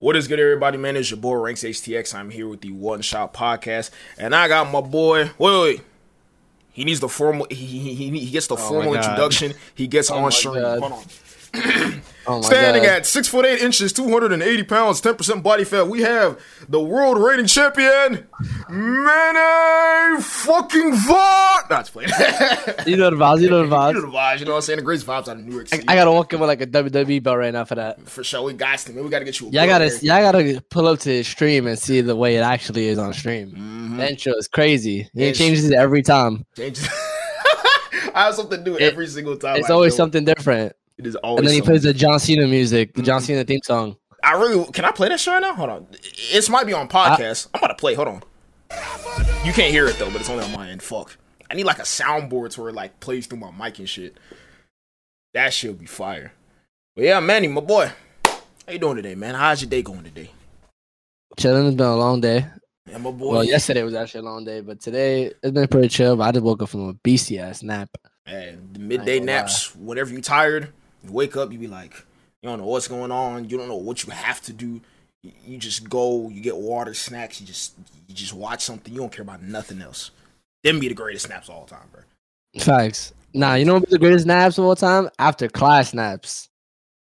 What is good, everybody? Man, it's your boy Ranks HTX. I'm here with the One Shot Podcast, and I got my boy. Wait, wait. He needs the formal. He he, he, he gets the Oh formal introduction. He gets Oh on stream. Hold on. Oh Standing God. at six foot eight inches, two hundred and eighty pounds, ten percent body fat, we have the world reigning champion, Manny fucking Vaught. That's playing. You know the vibes. You know the You know vibes. the vibes, you know what I'm saying? The greatest vibes out of New York I, City. I gotta walk in with like a WWE belt right now for that. for sure, we got to, man. We got to get you. A Y'all gotta, man. y'all gotta pull up to the stream and see the way it actually is on stream. Mhm. The intro is crazy. It changes it every time. Changes. I have something to do It- every single time. It's I always it. something different. It is always. And then he something. plays the John Cena music, the John Mhm. Cena theme song. I really can I play that shit right now? Hold on. It might be on podcast. I'm about to play. Hold on. You can't hear it though, but it's only on my end. Fuck. I need like a soundboard to where it like plays through my mic and shit. That shit would be fire. But yeah, Manny, my boy. How you doing today, man? How's your day going today? Chilling. It's been a long day. Yeah, my boy. Well, yesterday was actually a long day, but today it's been pretty chill. But I just woke up from a beastie ass nap. And the midday naps, whenever you tired, you wake up, you be like, you don't know what's going on, you don't know what you have to do. You, just go, you get water, snacks, you just you just watch something, you don't care about nothing else. Them be the greatest naps of all time, bro. Facts. Nah, you know what be the greatest naps of all time? After class naps.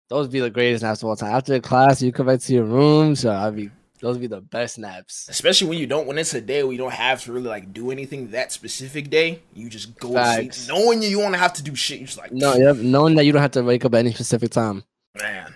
Those be the greatest naps of all time. After the class, you come back to your room, so uh, I be those be the best naps. Especially when you don't when it's a day where you don't have to really like do anything that specific day. You just go to sleep. Knowing you, you want to have to do shit. You're just like, No, yep, knowing that you don't have to wake up at any specific time. man.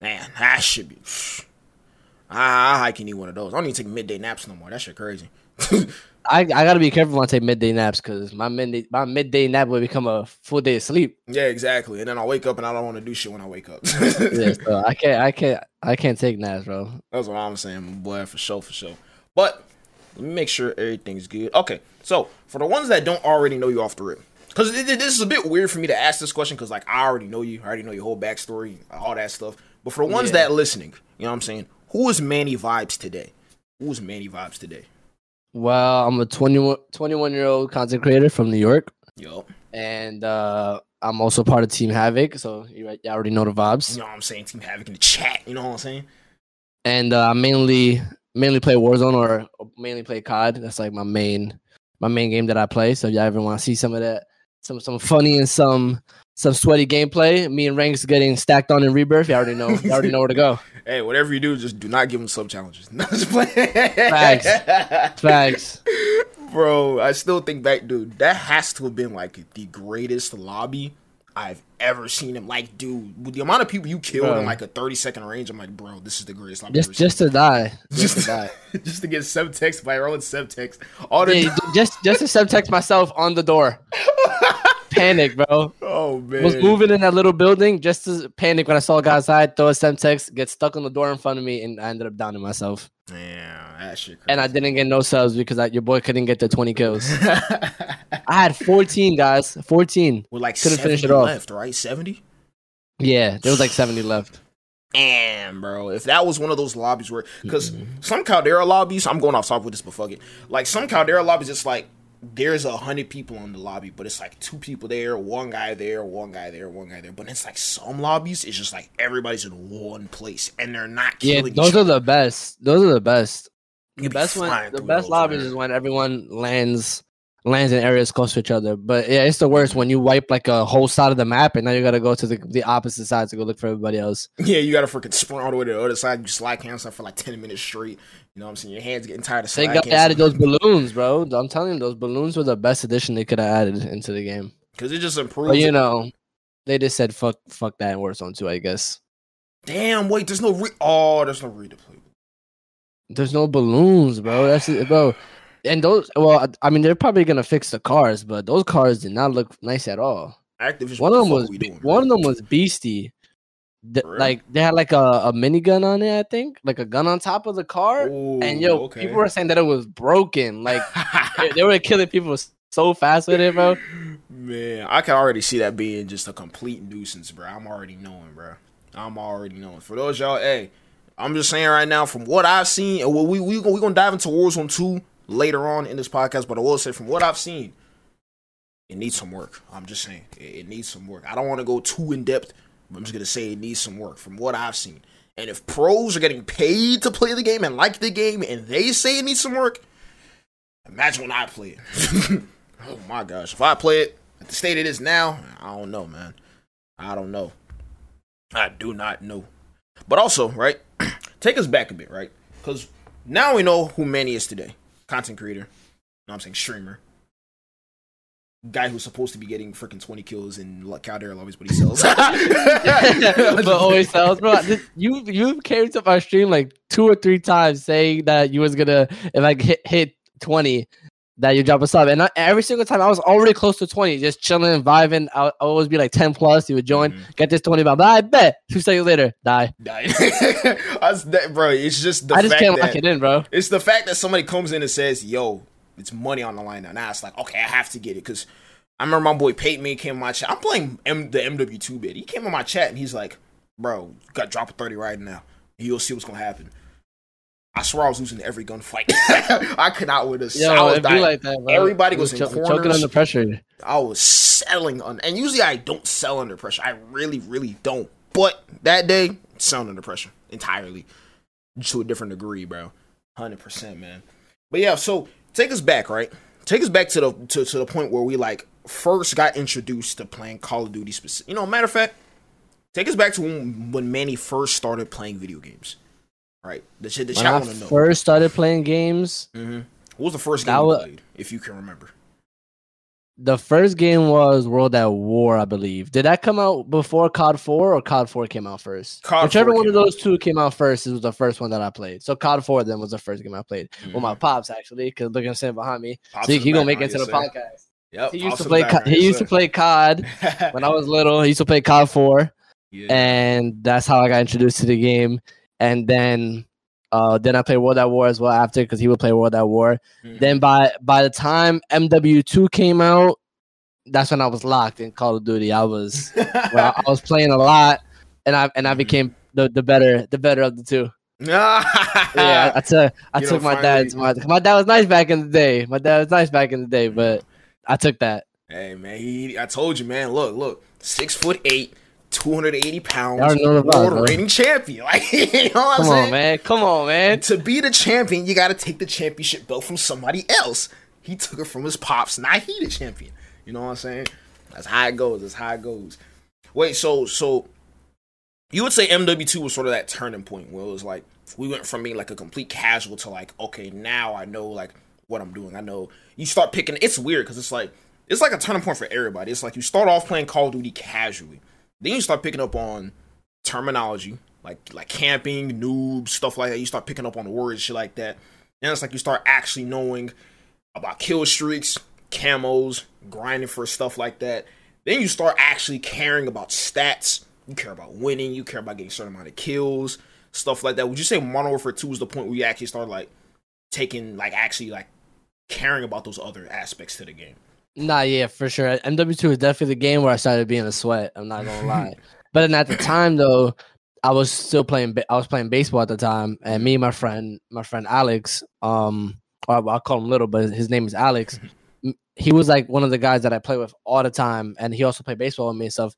Man, that should be I, I hike and eat one of those. I don't even take midday naps no more. That shit crazy. I, I gotta be careful when I take midday naps because my midday my midday nap will become a full day of sleep. Yeah, exactly. And then I'll wake up and I don't want to do shit when I wake up. Yeah, so I can't I can't I can't take naps, bro. That's what I'm saying, boy, for sure, for sure. But let me make sure everything's good. Okay, so for the ones that don't already know you off the rip, because this is a bit weird for me to ask this question, because like I already know you, I already know your whole backstory, all that stuff. But for the ones Yeah. that listening, you know what I'm saying? Who is Manny Vibes today? Who is Manny Vibes today? Well, I'm a 21, 21 year old content creator from New York, Yo, and uh, I'm also part of Team Havoc, so you, you already know the vibes. you know what I'm saying? Team Havoc in the chat, you know what I'm saying? and uh, I mainly mainly play Warzone or mainly play COD. That's like my main my main game that I play. So if y'all ever want to see some of that, some some funny and some some sweaty gameplay, me and Ranks getting stacked on in Rebirth. You already know. You already know where to go. Hey, whatever you do, just do not give them sub challenges. No, just play. Facts. Facts. Bro, I still think back, dude. That has to have been like the greatest lobby I've ever seen him. Like, dude, with the amount of people you killed Bro. in like a thirty second range, I'm like, bro, this is the greatest lobby Just just to die. Just Just- to die. just to get Semtex by your own Semtex. All the Yeah, just just to Semtex myself on the door. Panic, bro. oh man, Was moving in that little building just to panic when I saw a guy outside, throw a Semtex, get stuck on the door in front of me, and I ended up downing myself. yeah, that shit. And I didn't get no subs because I, your boy couldn't get the 20 kills. I had 14 guys, 14. with like couldn't finish it off. left, right? Seventy. Yeah, there was like 70 left. Damn, bro. If that was one of those lobbies where, because mm-hmm. some Caldera lobbies, I'm going off topic with this, but fuck it. Like some Caldera lobbies, it's like there's a hundred people in the lobby, but it's like two people there, one guy there, one guy there, one guy there. But it's like some lobbies, it's just like everybody's in one place and they're not Yeah, those each are other. the best. Those are the best. The be best one, the best lobbies man. is when everyone lands lands in areas close to each other. But yeah, it's the worst when you wipe like a whole side of the map and now you gotta go to the, the opposite side to go look for everybody else. Yeah, you gotta freaking sprint all the way to the other side. You slide cancel for like ten minutes straight. You know what I'm saying? Your hands getting tired of slide Thank God they canceling. added those balloons, bro. I'm telling you, those balloons were the best addition they could have added into the game. because it just improves. But you it. know, they just said fuck fuck that in Warzone too, I guess. Damn, wait, there's no re. Oh, there's no redeploy. There's no balloons, bro. That's it, bro. And those, well, I mean, they're probably gonna fix the cars, but those cars did not look nice at all. Activision. One of them was, doing, one of them was beastie. Th- For real? like they had like a, a minigun on it, I think, like a gun on top of the car. Ooh, and yo, okay. people were saying that it was broken. Like they, they were killing people so fast with it, bro. Man, I can already see that being just a complete nuisance, bro. I'm already knowing, bro. I'm already knowing. For those y'all, hey, I'm just saying right now, from what I've seen, and we we we gonna dive into Warzone two later on in this podcast. But I will say, from what I've seen, it needs some work. I'm just saying, it, needs some work. I don't want to go too in depth. but I'm just gonna say it needs some work. From what I've seen, And if pros are getting paid to play the game and like the game and they say it needs some work, imagine when I play it. oh my gosh. If I play it at the state it is now, I don't know, man. I don't know. I do not know. But also, right? take us back a bit, right? Because now we know who Manny is today. Content creator. Know I'm saying? Streamer. Guy who's supposed to be getting freaking 20 kills in Caldera lobbies, but he sells. but always sells, bro. You you came to my stream like two or three times saying that you was gonna if I hit hit 20 that you drop a sub. And I, every single time I was already close to 20, just chilling, and vibing. I, I always be like 10 plus. You would join, mm-hmm. get this 20 But I bet two seconds later, die. Die. that, bro, it's just the I just can't lock it in, bro. It's the fact that somebody comes in and says, yo, it's money on the line now. Now it's like, okay, I have to get it. Because I remember my boy Peyton me came in my chat. I'm playing M- the MW2 bit. He came in my chat and he's like, bro, got drop a 30 right now. You'll see what's going to happen. I swear I was losing every gunfight. I could not win a Yo, I was dying. Like that, Everybody was, was in ch- corners. choking under pressure. I was selling on, and usually I don't sell under pressure. I really, really don't. But that day, selling under pressure entirely, to a different degree, bro. Hundred percent, man. But yeah, so take us back, right? Take us back to the to, to the point where we like first got introduced to playing Call of Duty. Specific, you know, matter of fact, take us back to when, when Manny first started playing video games right? The shit the chat want to know. First started playing games. Mm-hmm. What was the first game was, you played, if you can remember? The first game was World at War, I believe. Did that come out before COD 4 or COD 4 came out first? COD Whichever one of those out. two came out first, it was the first one that I played. So COD 4 then was the first game I played. Mm-hmm. Well, my pops actually, because look at him sitting behind me. Pops so he, he gonna make it to the podcast. Yep, he used to play. Co- he used to play COD when I was little. He used to play COD 4, yeah. and that's how I got introduced to the game and then uh, then I played World at War as well after because he would play World at War. Mm-hmm. Then by by the time MW2 came out, that's when I was locked in Call of Duty. I was well, I was playing a lot, and I and I mm-hmm. became the, the better the better of the two. yeah, I, I took I you took my dad. My, my dad was nice back in the day. My dad was nice back in the day, but I took that. Hey man, he, I told you, man. Look, look, six foot eight 280 pounds, world reigning champion. Like, you know what Come I'm on, man. Come on, man. To be the champion, you got to take the championship belt from somebody else. He took it from his pops. Now he the champion. You know what I'm saying? That's how it goes. That's how it goes. Wait, so so you would say MW2 was sort of that turning point where it was like we went from being like a complete casual to like, okay, now I know like what I'm doing. I know you start picking. It's weird because it's like it's like a turning point for everybody. It's like you start off playing Call of Duty casually then you start picking up on terminology, like like camping, noob, stuff like that. You start picking up on the words, shit like that. And it's like you start actually knowing about kill streaks, camos, grinding for stuff like that. Then you start actually caring about stats. You care about winning. You care about getting a certain amount of kills, stuff like that. Would you say Modern Warfare Two is the point where you actually start like taking, like actually like caring about those other aspects to the game? Nah, yeah, for sure. MW2 is definitely the game where I started being a sweat. I'm not gonna lie. but then at the time though, I was still playing. I was playing baseball at the time, and me and my friend, my friend Alex, um, I'll call him Little, but his name is Alex. He was like one of the guys that I play with all the time, and he also played baseball with me and stuff.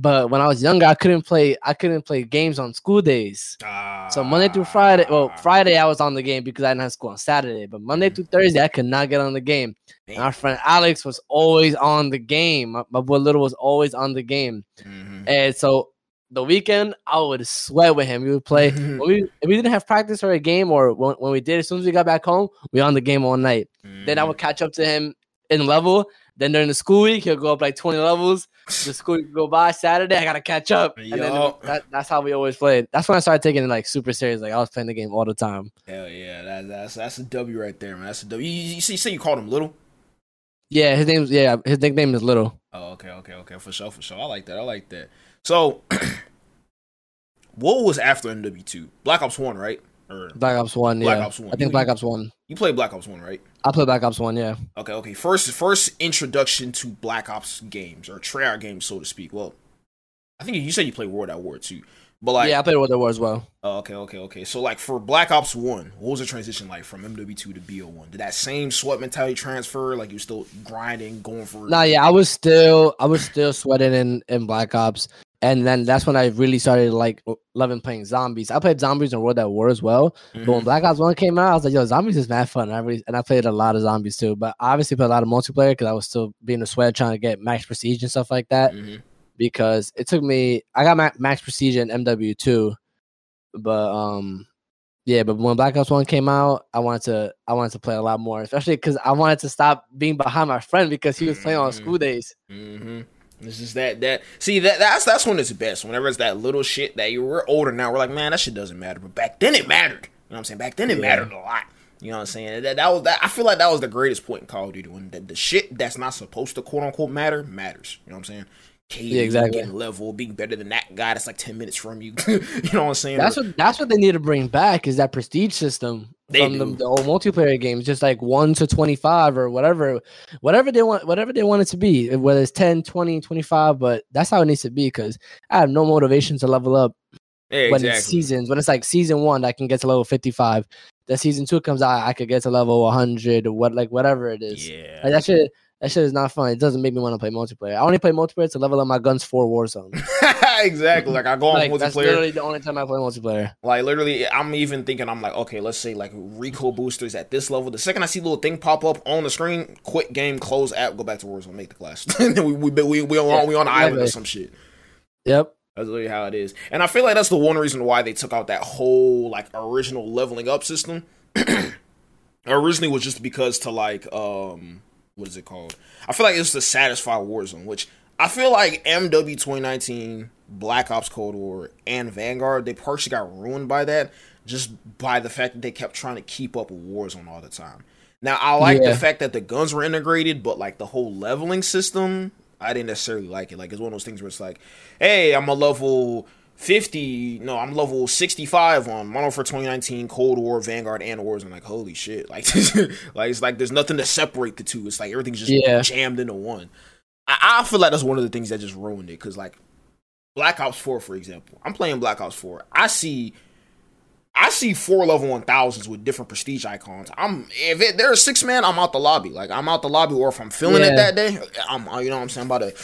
But when I was younger, I couldn't play. I couldn't play games on school days. Uh, so Monday through Friday, well, Friday I was on the game because I didn't have school on Saturday. But Monday through Thursday, I could not get on the game. And our friend Alex was always on the game. My, my boy Little was always on the game. Mm-hmm. And so the weekend, I would sweat with him. We would play. we if we didn't have practice or a game, or when, when we did, as soon as we got back home, we on the game all night. Mm-hmm. Then I would catch up to him in level. Then during the school week, he'll go up like 20 levels. The school week go by Saturday, I gotta catch up. And then that, that's how we always played. That's when I started taking it like super serious. Like I was playing the game all the time. Hell yeah, that, that's that's a W right there, man. That's a W. You, you see, you, say you called him Little. Yeah, his name's yeah, his nickname is Little. Oh, okay, okay, okay, for sure, for sure. I like that. I like that. So, what was after MW two? Black Ops one, right? Or Black Ops One. Black yeah. Ops One. I think Black Ops One. You played Black Ops One, right? I played Black Ops One. Yeah. Okay. Okay. First, first introduction to Black Ops games or Treyarch games, so to speak. Well, I think you said you played World at War too, but like yeah, I played World at War as well. Oh, okay. Okay. Okay. So like for Black Ops One, what was the transition like from MW two to BO one? Did that same sweat mentality transfer? Like you still grinding, going for? Nah. Yeah, I was still I was still sweating in in Black Ops and then that's when I really started like loving playing zombies. I played zombies in World at War as well. Mm-hmm. But when mm-hmm. Black Ops One came out, I was like, "Yo, zombies is mad fun." And I really, and I played a lot of zombies too. But I obviously played a lot of multiplayer because I was still being a sweat trying to get max prestige and stuff like that. Mm-hmm. Because it took me, I got max prestige in MW two, but um, yeah. But when Black Ops One came out, I wanted to, I wanted to play a lot more, especially because I wanted to stop being behind my friend because he was playing on school mm-hmm. days. This is that that see that that's that's when it's best. Whenever it's that little shit that you we're older now, we're like, man, that shit doesn't matter. But back then it mattered. You know what I'm saying? Back then it yeah. mattered a lot. You know what I'm saying? That, that was that. I feel like that was the greatest point in Call of Duty when the, the shit that's not supposed to quote unquote matter matters. You know what I'm saying? KD yeah, exactly. level, being better than that guy that's like ten minutes from you. you know what I'm saying? That's what that's what they need to bring back is that prestige system they from the, the, old multiplayer games, just like one to twenty five or whatever, whatever they want, whatever they want it to be, whether it's 10, 20, 25, But that's how it needs to be because I have no motivation to level up yeah, when it's seasons. When it's like season one, I can get to level fifty five. The season two comes out, I could get to level one hundred or what, like whatever it is. Yeah, like that shit that shit is not fun. It doesn't make me want to play multiplayer. I only play multiplayer to level up my guns for Warzone. exactly. Like I go on like, multiplayer. That's literally the only time I play multiplayer. Like literally, I'm even thinking I'm like, okay, let's say like recoil boosters at this level. The second I see little thing pop up on the screen, quit game, close app, go back to Warzone, make the class. and then we we we we on, yeah, we on the island or some shit. Yep. That's literally how it is. And I feel like that's the one reason why they took out that whole like original leveling up system. Originally was just because to like um what is it called? I feel like it's to satisfy Warzone, which I feel like MW 2019, Black Ops Cold War, and Vanguard, they partially got ruined by that, just by the fact that they kept trying to keep up with Warzone all the time. Now I like yeah. the fact that the guns were integrated, but like the whole leveling system, I didn't necessarily like it. Like it's one of those things where it's like, hey, I'm a level 50 no i'm level 65 on Modern Warfare 2019 cold war vanguard and wars i'm like holy shit like like it's like there's nothing to separate the two it's like everything's just yeah. jammed into one I, I, feel like that's one of the things that just ruined it because like black ops 4 for example i'm playing black ops 4 i see I see four level one thousands with different prestige icons. I'm if it, there's six man, I'm out the lobby. Like I'm out the lobby, or if I'm feeling yeah. it that day, I'm you know what I'm saying about it.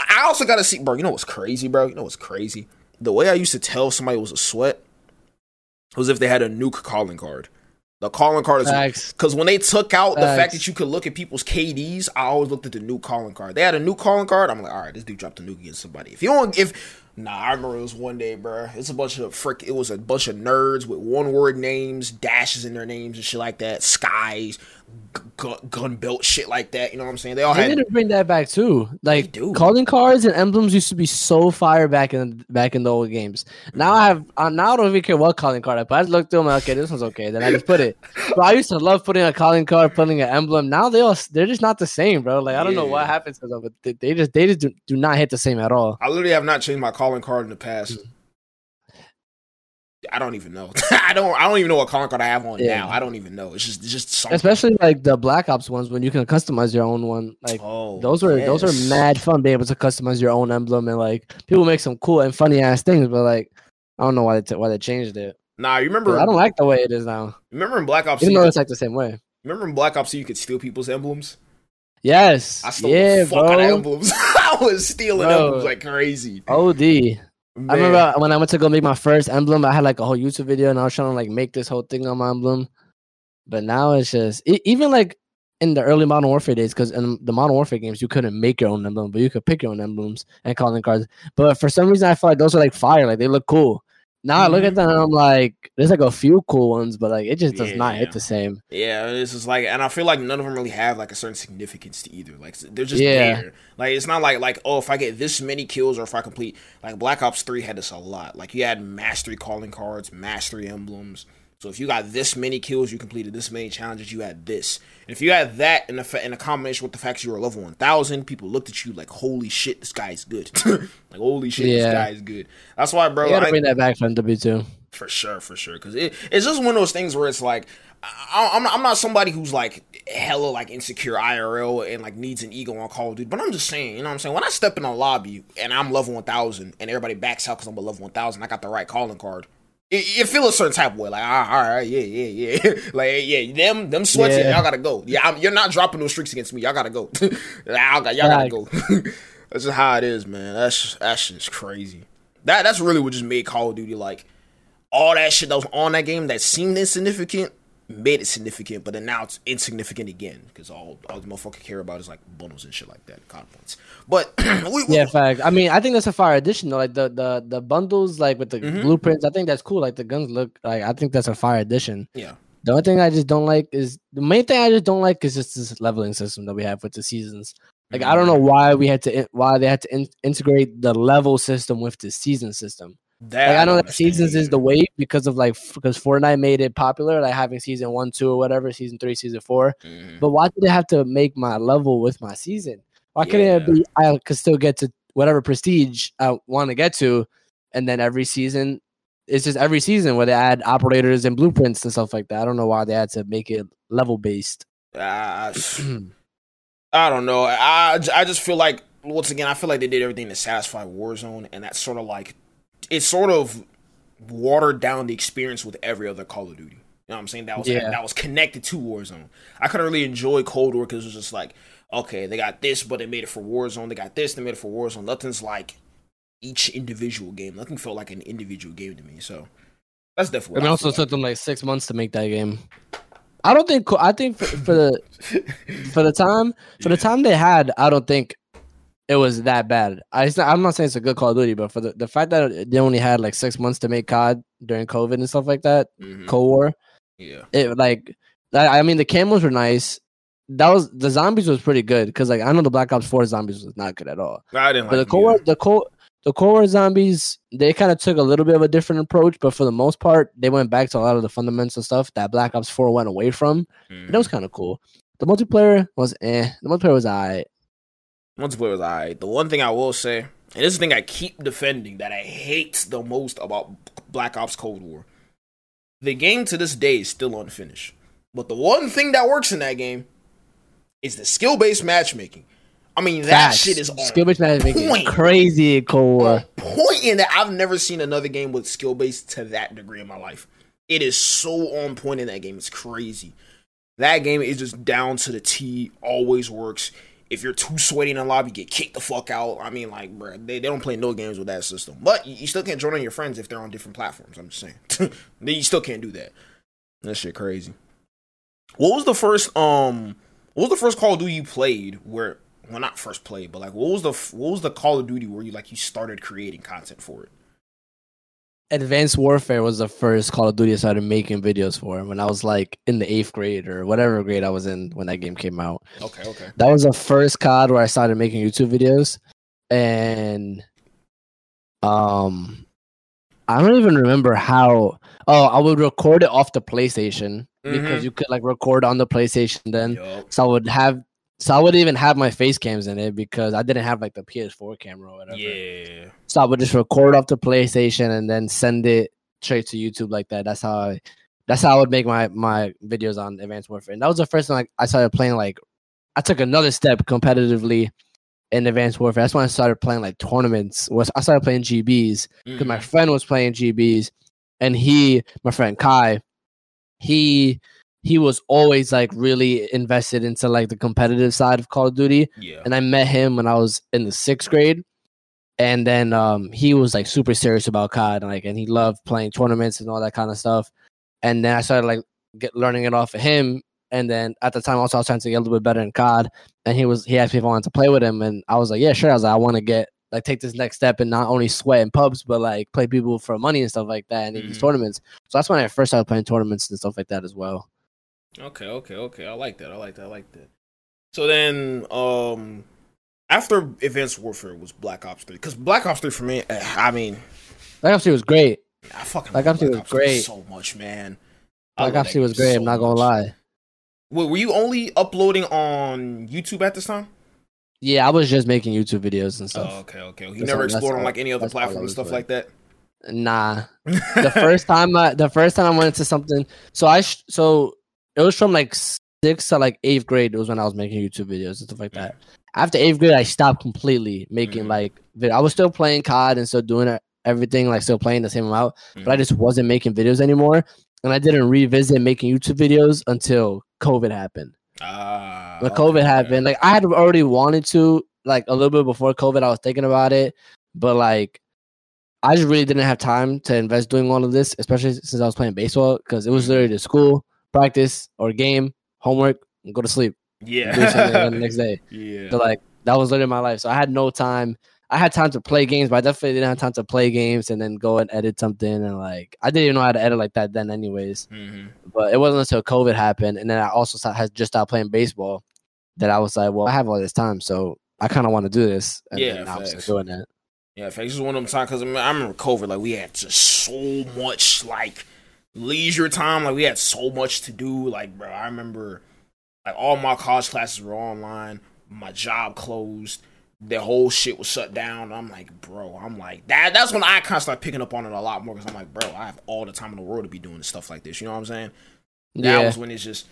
I also gotta see, bro. You know what's crazy, bro? You know what's crazy? The way I used to tell somebody was a sweat was if they had a nuke calling card. The calling card is because when they took out Facts. the fact that you could look at people's KDs, I always looked at the nuke calling card. They had a nuke calling card. I'm like, all right, this dude dropped a nuke against somebody. If you don't, if nah, I remember it was one day, bro. It's a bunch of frick. It was a bunch of nerds with one word names, dashes in their names and shit like that. Skies, gun, gun belt shit like that. You know what I'm saying? They all they had need to bring that back too. Like calling cards and emblems used to be so fire back in back in the old games. Now I have uh, now I don't even care what calling card I put. I just looked through them. Like, okay, this one's okay. Then I just put it. But I used to love putting a calling card, putting an emblem. Now they all they're just not the same, bro. Like I don't yeah. know what happens to them, but they, they just they just do, do, not hit the same at all. I literally have not changed my calling card in the past. I don't even know. I don't. I don't even know what calling card I have on yeah. now. I don't even know. It's just, it's just something. especially like the Black Ops ones when you can customize your own one. Like oh, those were yes. those are mad fun being able to customize your own emblem and like people make some cool and funny ass things. But like I don't know why they t- why they changed it. Nah, you remember? I don't like the way it is now. Remember in Black Ops? Even though it's like the same way. Remember in Black Ops, you could steal people's emblems. Yes. I stole yeah, the fuck bro. out of emblems. I was stealing bro. emblems like crazy. OD. Man. I remember when I went to go make my first emblem, I had like a whole YouTube video and I was trying to like make this whole thing on my emblem. But now it's just it, even like in the early Modern Warfare days, because in the Modern Warfare games you couldn't make your own emblem, but you could pick your own emblems and calling cards. But for some reason, I feel like those are like fire, like they look cool. Now I look at mm-hmm. them and I'm like, there's like a few cool ones, but like it just does yeah. not hit the same. Yeah, this is like, and I feel like none of them really have like a certain significance to either. Like they're just yeah. there. Like it's not like like oh if I get this many kills or if I complete like Black Ops Three had this a lot. Like you had mastery calling cards, mastery emblems. So if you got this many kills, you completed this many challenges, you had this. And if you had that in a, in a combination with the fact you were level 1000, people looked at you like, holy shit, this guy's good. like, holy shit, yeah. this guy is good. That's why, bro. You gotta I, bring that back from W2. For sure, for sure. Because it, it's just one of those things where it's like, I, am I'm not somebody who's like hella like insecure IRL and like needs an ego on Call of Duty, but I'm just saying, you know what I'm saying? When I step in a lobby and I'm level 1000 and everybody backs out because I'm a level 1000, I got the right calling card it, it feel a certain type of way. Like, ah, all right, yeah, yeah, yeah. like, yeah, them, them sweats, yeah. y'all gotta go. Yeah, I'm, you're not dropping those streaks against me. Y'all gotta go. y'all, got, y'all gotta go. That's just how it is, man. That's that's just crazy. That that's really what just made Call of Duty like all that shit that was on that game that seemed insignificant made it significant, but then now it's insignificant again because all all the motherfucker care about is like bundles and shit like that, COD points. But we, we- Yeah, fact. I mean, I think that's a fire addition though. Like the the the bundles, like with the Mhm. blueprints, I think that's cool. Like the guns look like I think that's a fire addition. yeah, The only thing I just don't like is the main thing I just don't like is just this leveling system that we have with the seasons. Like I don't know why we had to why they had to in- integrate the level system with the season system. That Like I know that seasons is the way because of like because Fortnite made it popular, like having season one, two, or whatever, season three, season four. either. Mhm. But why did they have to make my level with my season? Why couldn't it be I could still get to whatever prestige I want to get to, and then every season it's just every season where they add operators and blueprints and stuff like that. I don't know why they had to make it level based. Ah, I don't know. I I just feel like once again, I feel like they did everything to satisfy Warzone, and that's sort of like it sort of watered down the experience with every other Call of Duty. You know what I'm saying? That was Yeah. that was connected to Warzone. I couldn't really enjoy Cold War because it was just like, okay, they got this, but they made it for Warzone. They got this, they made it for Warzone. Nothing's like each individual game. Nothing felt like an individual game to me. So that's definitely. And I also took them like six months to make that game. I don't think. I think for, for the for the time for the time they had, I don't think it was that bad. I, it's not, I'm not saying it's a good Call of Duty, but for the, the fact that they only had like six months to make COD during COVID and stuff like that, Mhm. Cold War, Yeah. it like I I mean the camos were nice. That was the zombies was pretty good because like I know the Black Ops Four zombies was not good at all. I didn't But like the Cold War, the Cold the Cold War zombies, they kind of took a little bit of a different approach, but for the most part, they went back to a lot of the fundamental stuff that Black Ops Four went away from. And that was kind of cool. The multiplayer was eh. The multiplayer was alright. Multiplayer was alright. The one thing I will say, and this is the thing I keep defending that I hate the most about Black Ops Cold War. The game to this day is still unfinished. But the one thing that works in that game is the skill based matchmaking. I mean, that Facts. shit is on skill based matchmaking point. is crazy in Cold War. point in that I've never seen another game with skill based to that degree in my life. It is so on point in that game. It's crazy. That game is just down to the T. Always works. If you're too sweaty in the lobby, get kicked the fuck out. I mean, like, bro, they, they don't play no games with that system. But you, still can't join on your friends if they're on different platforms. I'm just saying. You still can't do that. That shit crazy. What was the first um? What was the first Call of Duty you played where? Well, not first played, but like, what was the what was the Call of Duty where you like you started creating content for it? Advanced Warfare was the first Call of Duty I started making videos for when I was like in the eighth grade or whatever grade I was in when that game came out. Okay, okay. That was the first COD where I started making YouTube videos, and um, I don't even remember how. Oh, I would record it off the PlayStation because Mhm. you could like record on the PlayStation then. Yup. So I would have, so I wouldn't even have my face cams in it because I didn't have like the PS4 camera or whatever. Yeah. So I would just record off the PlayStation and then send it straight to YouTube like that. That's how I, that's how I would make my my videos on Advanced Warfare. And that was the first time like I started playing like I took another step competitively in Advanced Warfare. That's when I started playing like tournaments. Was I started playing GBs because my Mhm. friend was playing GBs, and he, my friend Kai, he he was always like really invested into like the competitive side of Call of Duty yeah. and I met him when I was in the sixth grade. And then um, he was like super serious about COD, and, like, and he loved playing tournaments and all that kind of stuff. And then I started like get learning it off of him. And then at the time, also I was trying to get a little bit better in COD. And he was he asked me if I wanted to play with him, and I was like, yeah, sure. I was like, I want to get like take this next step and not only sweat in pubs, but like play people for money and stuff like that, and in these tournaments. So that's when I first started playing tournaments and stuff like that as well. Okay, okay, okay. I like that. I like that. I like that. So then, um, after Advanced Warfare was Black Ops Three, because Black Ops Three for me, eh, I mean, Black Ops 2 was great. I fucking Black Ops 2 was 3 great. so much, man. Black Ops 2 was great. so I'm not gonna much. lie. Wait, were you only uploading on YouTube at this time? Yeah, I was just making YouTube videos and stuff. Oh, okay, okay. You never explored on like any other that's all I platform and stuff like that. Nah. The first time I the first time I went into something so I sh- so it was from like sixth to like eighth grade It was when I was making YouTube videos and stuff like that. After eighth grade I stopped completely making Mhm. like vid- I was still playing COD and still doing everything like still playing the same amount, but I just wasn't making videos anymore. And I didn't revisit making YouTube videos until COVID happened. Ah, When COVID okay. happened, like I had already wanted to like a little bit before COVID, I was thinking about it, but like I just really didn't have time to invest doing all of this, especially since I was playing baseball because it was literally the school, practice, or game, homework, and go to sleep. Yeah. Do something the next day. yeah. So like that was literally my life. So I had no time. I had time to play games, but I definitely didn't have time to play games and then go and edit something. And like I didn't even know how to edit like that then, anyways. Mhm. But it wasn't until COVID happened, and then I also had just stopped playing baseball that I was like, well, I have all this time, so I kind of want to do this. And Yeah, I was doing that. Yeah, facts. This is one of them times because I, mean, I remember COVID. Like we had just so much like leisure time. Like we had so much to do. Like bro, I remember like all my college classes were online. My job closed. The whole shit was shut down. I'm like, bro. I'm like that. That's when I kind of started picking up on it a lot more because I'm like, bro, I have all the time in the world to be doing stuff like this. You know what I'm saying? That Yeah, was when it's just.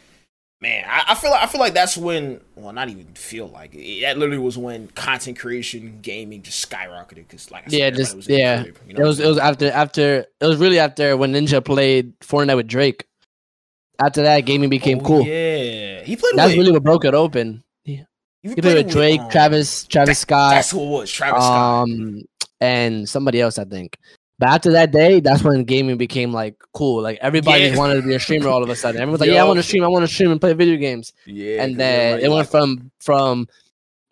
Man, I, I feel like I feel like that's when well, not even feel like it. That literally was when content creation, gaming just skyrocketed. Because like, I said, yeah, just was yeah. crib, you It was it was after after it was really after when Ninja played Fortnite with Drake. After that, gaming became saying? cool. Oh, yeah, he played. That's with, really what broke it open. He, he he played with Drake, um, Travis, Travis Scott, That's who it was. Travis Scott. um, and somebody else, I think. But after that day, that's when gaming became like cool. Like everybody Yeah. wanted to be a streamer all of a sudden. Everyone's like, "Yeah, I want to stream. I want to stream and play video games." Yeah, And then everybody it went from from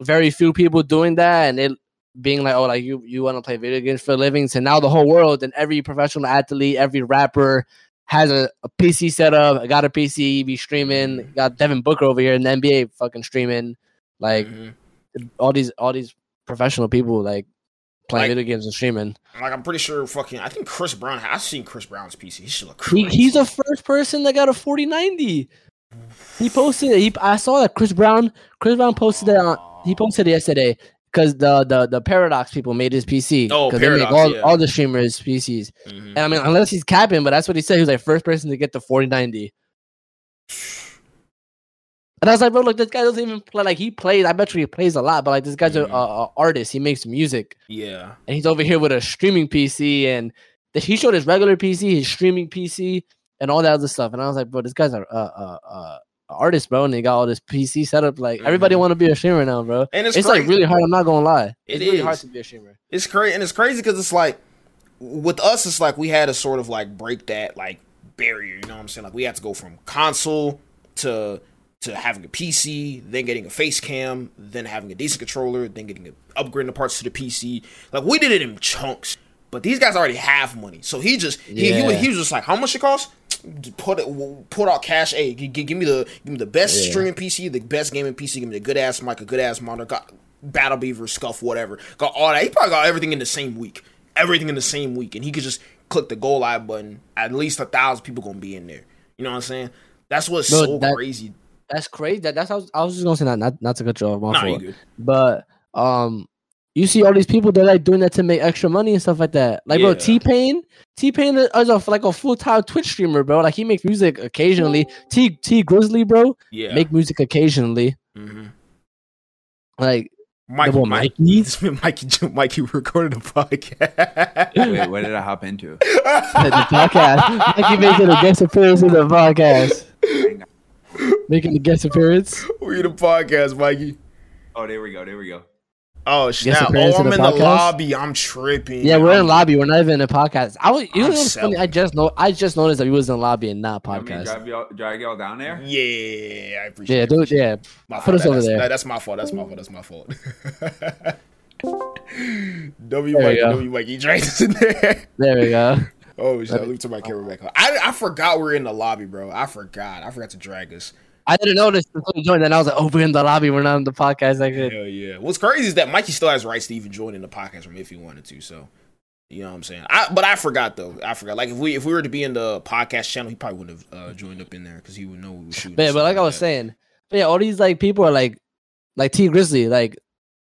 very few people doing that, and it being like, "Oh, like you you want to play video games for a living." So now the whole world and every professional athlete, every rapper has a, a PC setup. I got a PC, be streaming. Mhm. Got Devin Booker over here in the NBA, fucking streaming. Like Mhm. all these all these professional people like playing Like- video games and streaming. like I'm pretty sure fucking. I think Chris Brown. I've seen Chris Brown's PC. He should look He, crazy. he's the first person that got a 4090. He posted it. He, I saw that Chris Brown. Chris Brown posted it on. He posted it yesterday because the, the the Paradox people made his PC. Oh, 'Cause they make Paradox, all, yeah. all the streamers PCs. Mhm. And I mean, unless he's capping, but that's what he said. He was like first person to get the 4090. And I was like, bro, look, this guy doesn't even play. Like he plays. I bet you he plays a lot, but like this guy's a, Mhm. a, a artist. He makes music. Yeah, and he's over here with a streaming PC, and he showed his regular PC, his streaming PC, and all that other stuff. And I was like, bro, this guy's a, a, a, artist, bro, and he got all this PC setup. Like everybody Mhm. want to be a streamer now, bro. and It's, it's, like really hard. I'm not gonna lie. It It's really hard to be a streamer. It's crazy, and it's crazy because it's like with us, it's like we had to sort of like break that like barrier. You know what I'm saying? Like we had to go from console to to having a PC, then getting a face cam, then having a decent controller, then getting a, upgrading the parts to the PC. Like we did it in chunks. But these guys already have money, so he just he, he, was, he was just like, how much it costs? Put it, put out cash. Hey, gi- gi- give me the give me the best Yeah. streaming PC, the best gaming PC. Give me the good ass mic, a good ass monitor. Got Battle Beaver, Scuff, whatever. Got all that. He probably got everything in the same week. Everything in the same week, and he could just click the go live button. At least a thousand people gonna be in there. You know what I'm saying? That's what's No, so that- crazy. That's crazy. That that's I was, I was just gonna say that not not to cut you off, my Nah, fault. But um, you see all these people that like doing that to make extra money and stuff like that. Like bro, T Pain, T Pain is a, like a full time Twitch streamer, bro. Like he makes music occasionally. T Tee Grizzley, bro, Yeah. make music occasionally. hmm Like Mikey, Double Mikey, Mikey? Mikey, Mikey recorded a podcast. Wait, what did I hop into? the podcast. Mikey making a guest appearance in the podcast. Hang on. Making the guest appearance. we the podcast, Mikey. Oh, there we go. There we go. Oh Guest snap! Oh, I'm the in the lobby. I'm tripping. Yeah, we're in I'm- lobby. We're not even in a podcast. I was. You know what's funny? I just know. I just noticed that we was in lobby and not You want me to podcast. drive y'all, drag y'all down there? Yeah, I appreciate. Yeah, it. dude. Yeah, My Put fault. us That- over that's, there. that- that's my fault. That's my fault. That's my fault. w There we Mikey, go. W Mikey, Drake's in there. there we go. Oh shit! Me turn my camera back. I, I forgot we are in the lobby, bro. I forgot. I forgot to drag us. I didn't notice until you joined. Then I was like, "Oh, we're in the lobby. We're not in the podcast." Like, Hell yeah! What's crazy is that Mikey still has rights to even join in the podcast room if he wanted to. So, you know what I'm saying. I but I forgot though. I forgot. Like if we if we were to be in the podcast channel, he probably wouldn't have uh, joined up in there because he would know we were shooting. but, yeah, but like I was saying, but yeah, all these like people are like, like Tee Grizzley. Like,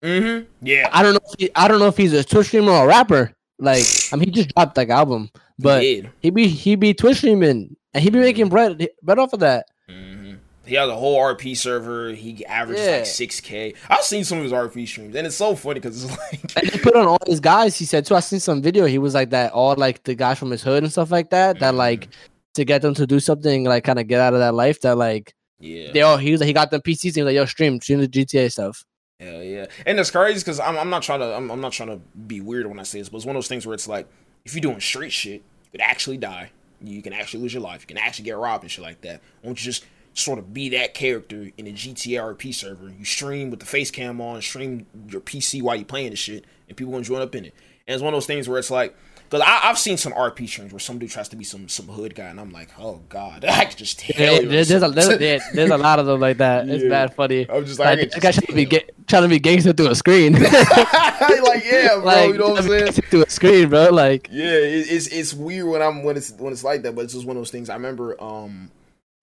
Mm-hmm. Yeah. I don't know. If he, I don't know if he's a Twitch streamer or a rapper. Like, I mean, he just dropped like album, but he be he be Twitch streaming and he be making bread bread off of that. hmm He has a whole RP server. He averages Yeah. like six k. I've seen some of his RP streams, and it's so funny because it's like, And he put on all his guys. He said too. I seen some video. He was like that. All like the guys from his hood and stuff like that. That like to get them to do something like kind of get out of that life. That like yeah, they all he was like, he got them PCs. And he was like, yo, stream stream the GTA stuff. Hell yeah, and it's crazy because I'm, I'm not trying to I'm, I'm not trying to be weird when I say this, but it's one of those things where it's like if you're doing straight shit, you could actually die, you can actually lose your life, you can actually get robbed and shit like that. Why don't you just sort of be that character in a GTA RP server? You stream with the face cam on, stream your PC while you're playing the shit, and people gonna join up in it. And it's one of those things where it's like because I've seen some RP streams where some dude tries to be some some hood guy, and I'm like, oh god, I can just tell. Yeah, you there's, there's a there's, yeah, there's a lot of them like that. It's Yeah. bad funny. I'm just like, I like this guy to be ga- trying to be gangster through a screen. like, yeah, bro, like you know what I'm trying to be saying? through a screen, bro. Like Yeah, it, it's it's weird when I'm when it's when it's like that, but it's just one of those things. I remember, um,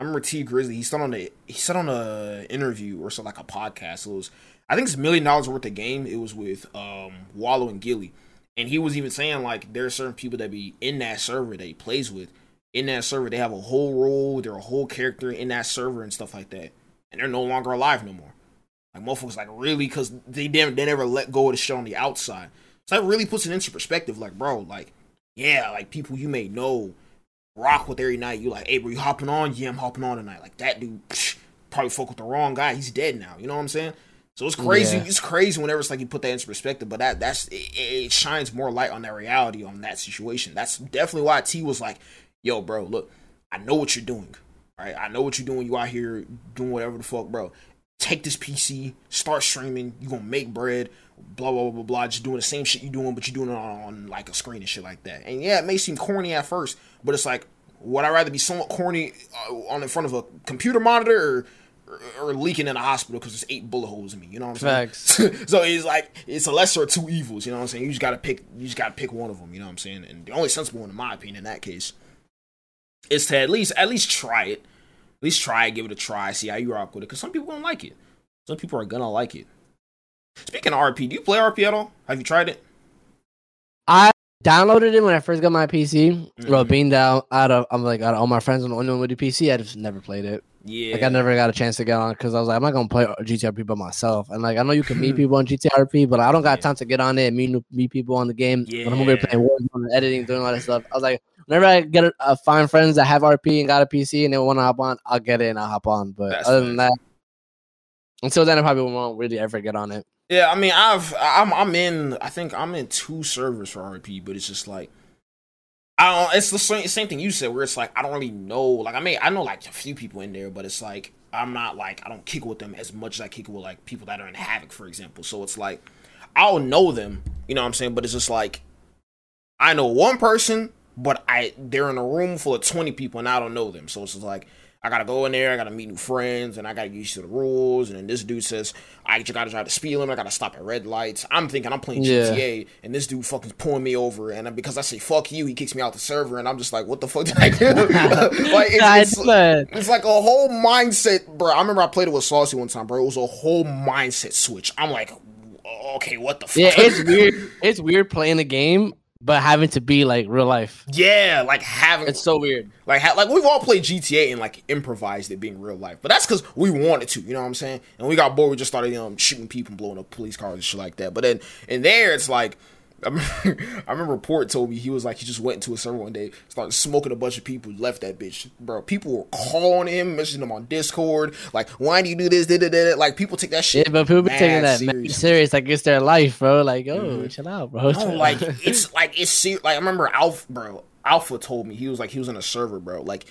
I remember Tee Grizzley. He said on a he said on a interview or so like a podcast. It was I think it's million dollars worth of game. It was with um Wallo and Gillie, and he was even saying like there are certain people that be in that server that he plays with. In that server, they have a whole role, they're a whole character in that server and stuff like that, and they're no longer alive no more. Like motherfuckers, like really, because they never they never let go of the shit on the outside. So that really puts it into perspective. Like, bro, like, yeah, like people you may know rock with every night. You like, hey, bro, you hopping on? Yeah, I'm hopping on tonight. Like that dude psh, probably fuck with the wrong guy. He's dead now. You know what I'm saying? So it's crazy. Yeah. It's crazy whenever it's like you put that into perspective. But that that's it, it shines more light on that reality on that situation. That's definitely why T was like, yo, bro, look, I know what you're doing. Right? I know what you're doing. You out here doing whatever the fuck, bro. Take this PC, start streaming. You gonna make bread. Blah blah blah blah blah. Just doing the same shit you're doing, but you're doing it on, on like a screen and shit like that. And yeah, it may seem corny at first, but it's like, would I rather be somewhat corny uh, on in front of a computer monitor or, or, leaking in a hospital because there's eight bullet holes in me? You know what I'm saying? so it's like it's a lesser of two evils. You know what I'm saying? You just gotta pick. You just gotta pick one of them. You know what I'm saying? And the only sensible one, in my opinion, in that case, is to at least at least try it. At least try it, give it a try, see how you rock with it. Because some people don't like it. Some people are gonna like it. Speaking of RP, do you play RP at all? Have you tried it? I downloaded it when I first got my PC. Bro, Mhm. being down out of I'm like out of all my friends on the only one with the PC, I just never played it. Yeah. Like I never got a chance to get on because I was like, I'm not gonna play GTRP by myself. And like I know you can meet people on GTRP, but I don't got Yeah. time to get on it and meet meet people on the game. When I'm over Yeah. here playing Warzone, editing, doing all that stuff. I was like, whenever I get a, uh, find friends that have RP and got a PC and they want to hop on, I'll get it and I'll hop on. But That's other than that, until then, I probably won't really ever get on it. Yeah, I mean, I've I'm I'm in. I think I'm in two servers for RP, but it's just like I don't. It's the same same thing you said, where it's like I don't really know. Like I mean, I know like a few people in there, but it's like I'm not like I don't kick with them as much as I kick with like people that are in Havoc, for example. So it's like I'll know them, you know what I'm saying? But it's just like I know one person, but I they're in a room full of 20 people and I don't know them. So it's just like I gotta go in there, I gotta meet new friends, and I gotta get used to the rules. And then this dude says I just gotta try to speed him, I gotta stop at red lights. I'm thinking I'm playing Yeah. GTA, and this dude fucking pulling me over, and because I say fuck you, he kicks me out the server, and I'm just like, what the fuck did I do? like it's, it's, it's like a whole mindset, bro. I remember I played it with Saucy one time, bro. It was a whole mindset switch. I'm like, okay, what the fuck? Yeah, it's weird. It's weird playing the game, but having to be like real life. yeah, like having It's so weird. Like, ha- like we've all played GTA and like improvised it being real life, but that's because we wanted to. You know what I'm saying? And we got bored. We just started um, shooting people, and blowing up police cars and shit like that. But then in there, it's like. I remember, I remember Port told me he was like he just went into a server one day, started smoking a bunch of people, left that bitch, bro. People were calling him, messaging him on Discord, like, "Why do you do this?" Da, da, da. Like people take that shit. Yeah, but people be taking that serious. serious. like it's their life, bro. Like, oh, Mhm. chill out, bro. No, like it's like it's ser- like I remember Alpha, bro. Alpha told me he was like he was in a server, bro. Like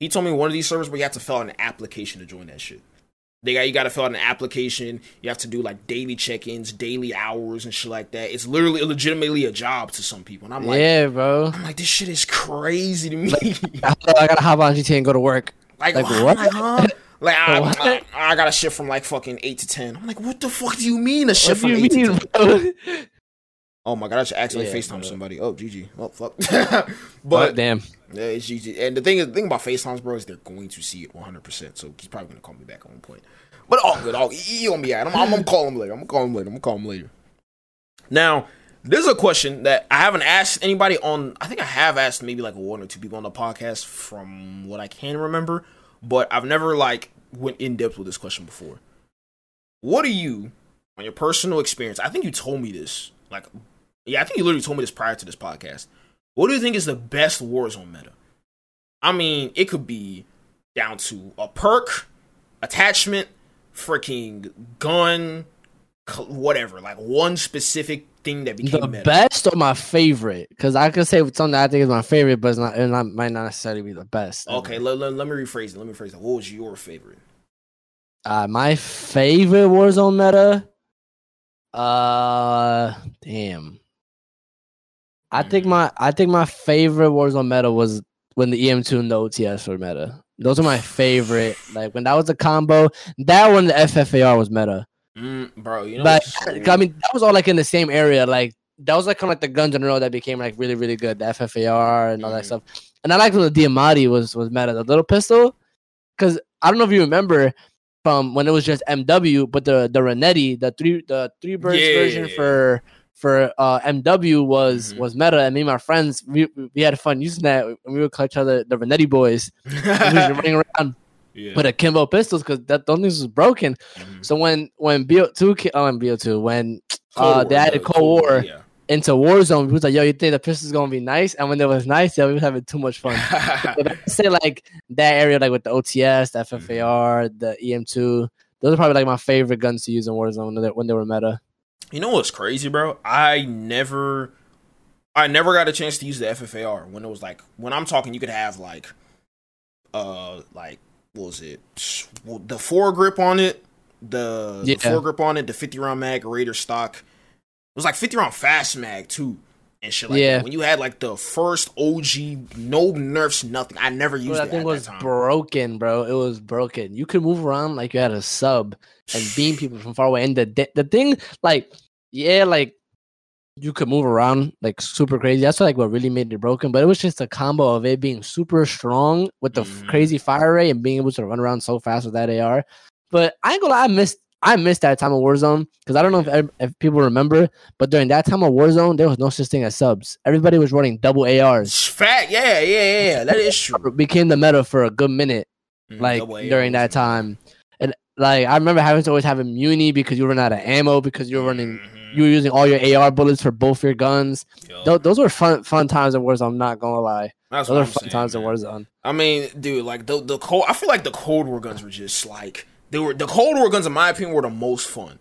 he told me one of these servers where you had to fill out an application to join that shit. They got you got to fill out an application. You have to do like daily check-ins, daily hours, and shit like that. It's literally legitimately a job to some people, and I'm like, yeah, bro. I'm like, this shit is crazy to me. I I gotta hop on GTA and go to work. like, like, what? Like, huh? Like, I? I, I got a shift from like fucking eight to ten. I'm like, what the fuck do you mean a shift from eight to mean, ten? Oh my god, I should accidentally Yeah, FaceTime somebody. Oh, GG. Oh fuck. But but damn, Yeah, it's GG. And the thing is, the thing about FaceTimes, bro, is they're going to see it 100%. So he's probably going to call me back at one point. But all good. All he on me. I'm, I'm, I'm gonna call him later. I'm gonna call him later. I'm gonna call him later. Now, this is a question that I haven't asked anybody on. I think I have asked maybe like one or two people on the podcast from what I can remember, but I've never like went in depth with this question before. What do you, on your personal experience? I think you told me this. Like, yeah, I think you literally told me this prior to this podcast. What do you think is the best Warzone meta? I mean, it could be down to a perk, attachment, freaking gun, whatever, like one specific thing that became The meta. best or my favorite? Because I could say something that I think is my favorite, but it's not, it not might not necessarily be the best. Okay, let, let, let me rephrase it. Let me rephrase it. What was your favorite? Uh, my favorite Warzone meta. Uh, damn. I think Mhm. my I think my favorite Warzone meta was when the EM2 and the OTS were meta. Those are my favorite. Like when that was a combo. That one the FFAR was meta. Mm, bro, you know, But I mean, that was all like in the same area. Like that was like kind of like the guns in a row that became like really really good. The FFAR and all that Mhm. stuff. And I liked when the Diamatti was was meta. The little pistol, because I don't know if you remember from when it was just MW, but the the Renetti, the three the three birds Yeah. version for for uh, MW was Mhm. was meta. And me and my friends we we had fun using that. And we would call each other the Renetti boys. We was running around yeah. with akimbo pistols because that those things was broken. Mhm. So when when BO2 ca- oh, and BO2 when Cold uh, War, they added the Cold War yeah. into Warzone, we was like, "Yo, you think the pistol's gonna be nice?" And when it was nice, yeah, we was having too much fun. But I say like that area, like with the OTS, the FFAR, the EM2, those are probably like my favorite guns to use in Warzone when they, when they were meta. You know what's crazy, bro? I never, I never got a chance to use the FFAR when it was like when I'm talking. You could have like, uh, like what was it? Well, The foregrip on it, the, Yeah. the foregrip on it, the 50 round mag, Raider stock. It was like 50 round fast mag too, and shit like Yeah. that. When you had like the first OG, no nerfs, nothing. I never used that it thing at was that time. broken, bro. It was broken. You could move around like you had a sub and beam people from far away. And the the thing, like, yeah, like you could move around like super crazy. That's like what really made it broken. But it was just a combo of it being super strong with the Mhm. crazy fire rate and being able to run around so fast with that AR. But I ain't gonna lie, I missed. I missed that time of Warzone because I don't know if, if people remember, but during that time of Warzone, there was no such thing as subs. Everybody was running double ARs. Fat, yeah, yeah, yeah. That is true. Became the meta for a good minute Mm, like during that time. Like I remember having to always have immunity because you run out of ammo because you were running Mhm. you were using all your AR bullets for both your guns. Yo, Tho- those were fun fun times in Warzone. I'm not gonna lie, that's those are fun saying, times in man. Warzone. I mean, dude, like the the cold. I feel like the Cold War guns were just like they were. The Cold War guns, in my opinion, were the most fun.